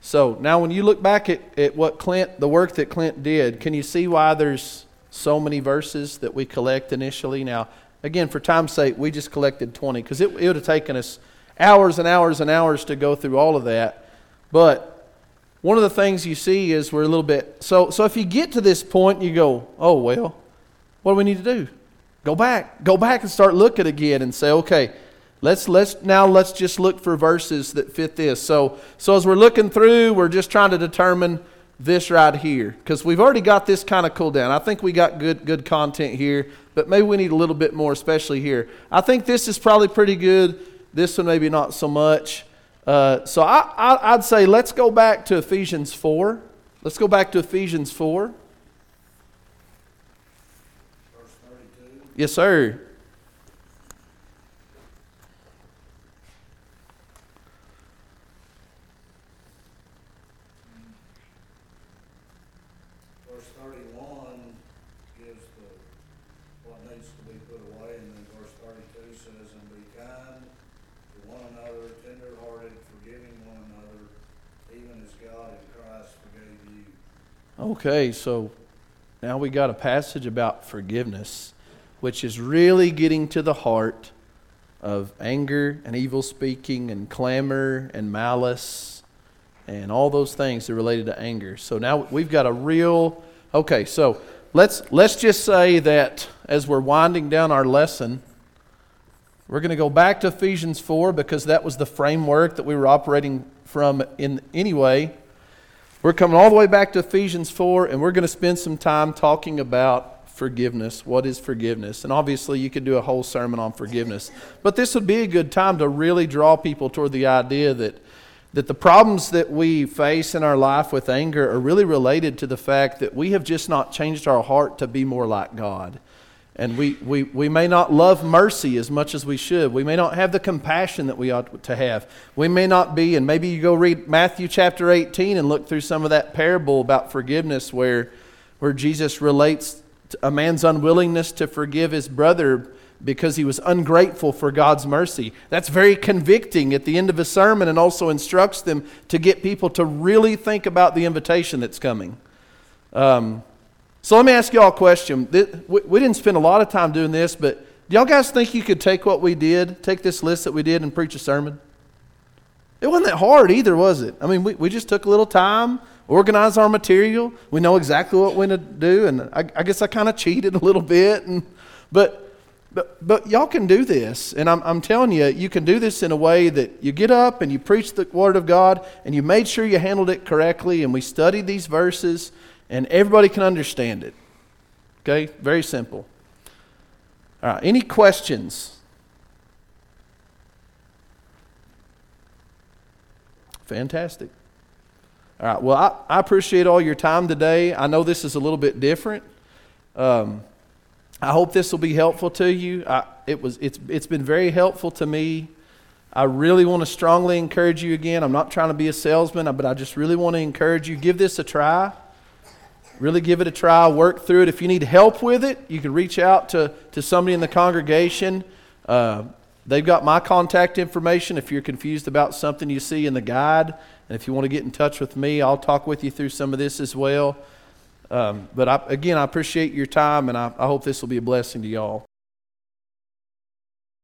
So now when you look back at, at what Clint, the work that Clint did, can you see why there's so many verses that we collect initially? Now, again, for time's sake, we just collected 20 because it, it would have taken us hours and hours and hours to go through all of that. But one of the things you see is we're a little bit so so if you get to this point you go oh well what do we need to do go back go back and start looking again and say okay let's let's now let's just look for verses that fit this so so as we're looking through we're just trying to determine this right here because we've already got this kind of cool down i think we got good good content here but maybe we need a little bit more especially here i think this is probably pretty good this one maybe not so much uh, so I, I, I'd say let's go back to Ephesians 4. Let's go back to Ephesians 4. Verse thirty-two. Yes, sir. Verse thirty-one gives the, what needs to be put away, and then verse thirty-two says, and be kind to one another, tenderhearted, forgiving one another, even as God in Christ forgave you. Okay, so now we got a passage about forgiveness, which is really getting to the heart of anger and evil speaking and clamor and malice and all those things that are related to anger. So now we've got a real okay, so let's let's just say that as we're winding down our lesson, we're going to go back to Ephesians 4 because that was the framework that we were operating from in anyway. We're coming all the way back to Ephesians 4, and we're going to spend some time talking about forgiveness. What is forgiveness? And obviously, you could do a whole sermon on forgiveness. But this would be a good time to really draw people toward the idea that, that the problems that we face in our life with anger are really related to the fact that we have just not changed our heart to be more like God. And we, we, we may not love mercy as much as we should. We may not have the compassion that we ought to have. We may not be, and maybe you go read Matthew chapter 18 and look through some of that parable about forgiveness where, where Jesus relates a man's unwillingness to forgive his brother because he was ungrateful for God's mercy. That's very convicting at the end of a sermon and also instructs them to get people to really think about the invitation that's coming. Um, so let me ask y'all a question. We didn't spend a lot of time doing this, but do y'all guys think you could take what we did, take this list that we did, and preach a sermon? It wasn't that hard either, was it? I mean, we, we just took a little time, organized our material. We know exactly what we're to do, and I, I guess I kind of cheated a little bit. And, but, but, but y'all can do this, and I'm, I'm telling you, you can do this in a way that you get up and you preach the Word of God, and you made sure you handled it correctly, and we studied these verses and everybody can understand it. Okay? Very simple. All right, any questions? Fantastic. All right, well, I, I appreciate all your time today. I know this is a little bit different. Um, I hope this will be helpful to you. I, it was, it's, it's been very helpful to me. I really want to strongly encourage you again. I'm not trying to be a salesman, but I just really want to encourage you. Give this a try. Really give it a try, work through it. If you need help with it, you can reach out to, to somebody in the congregation. Uh, they've got my contact information if you're confused about something you see in the guide. And if you want to get in touch with me, I'll talk with you through some of this as well. Um, but I, again, I appreciate your time, and I, I hope this will be a blessing to y'all.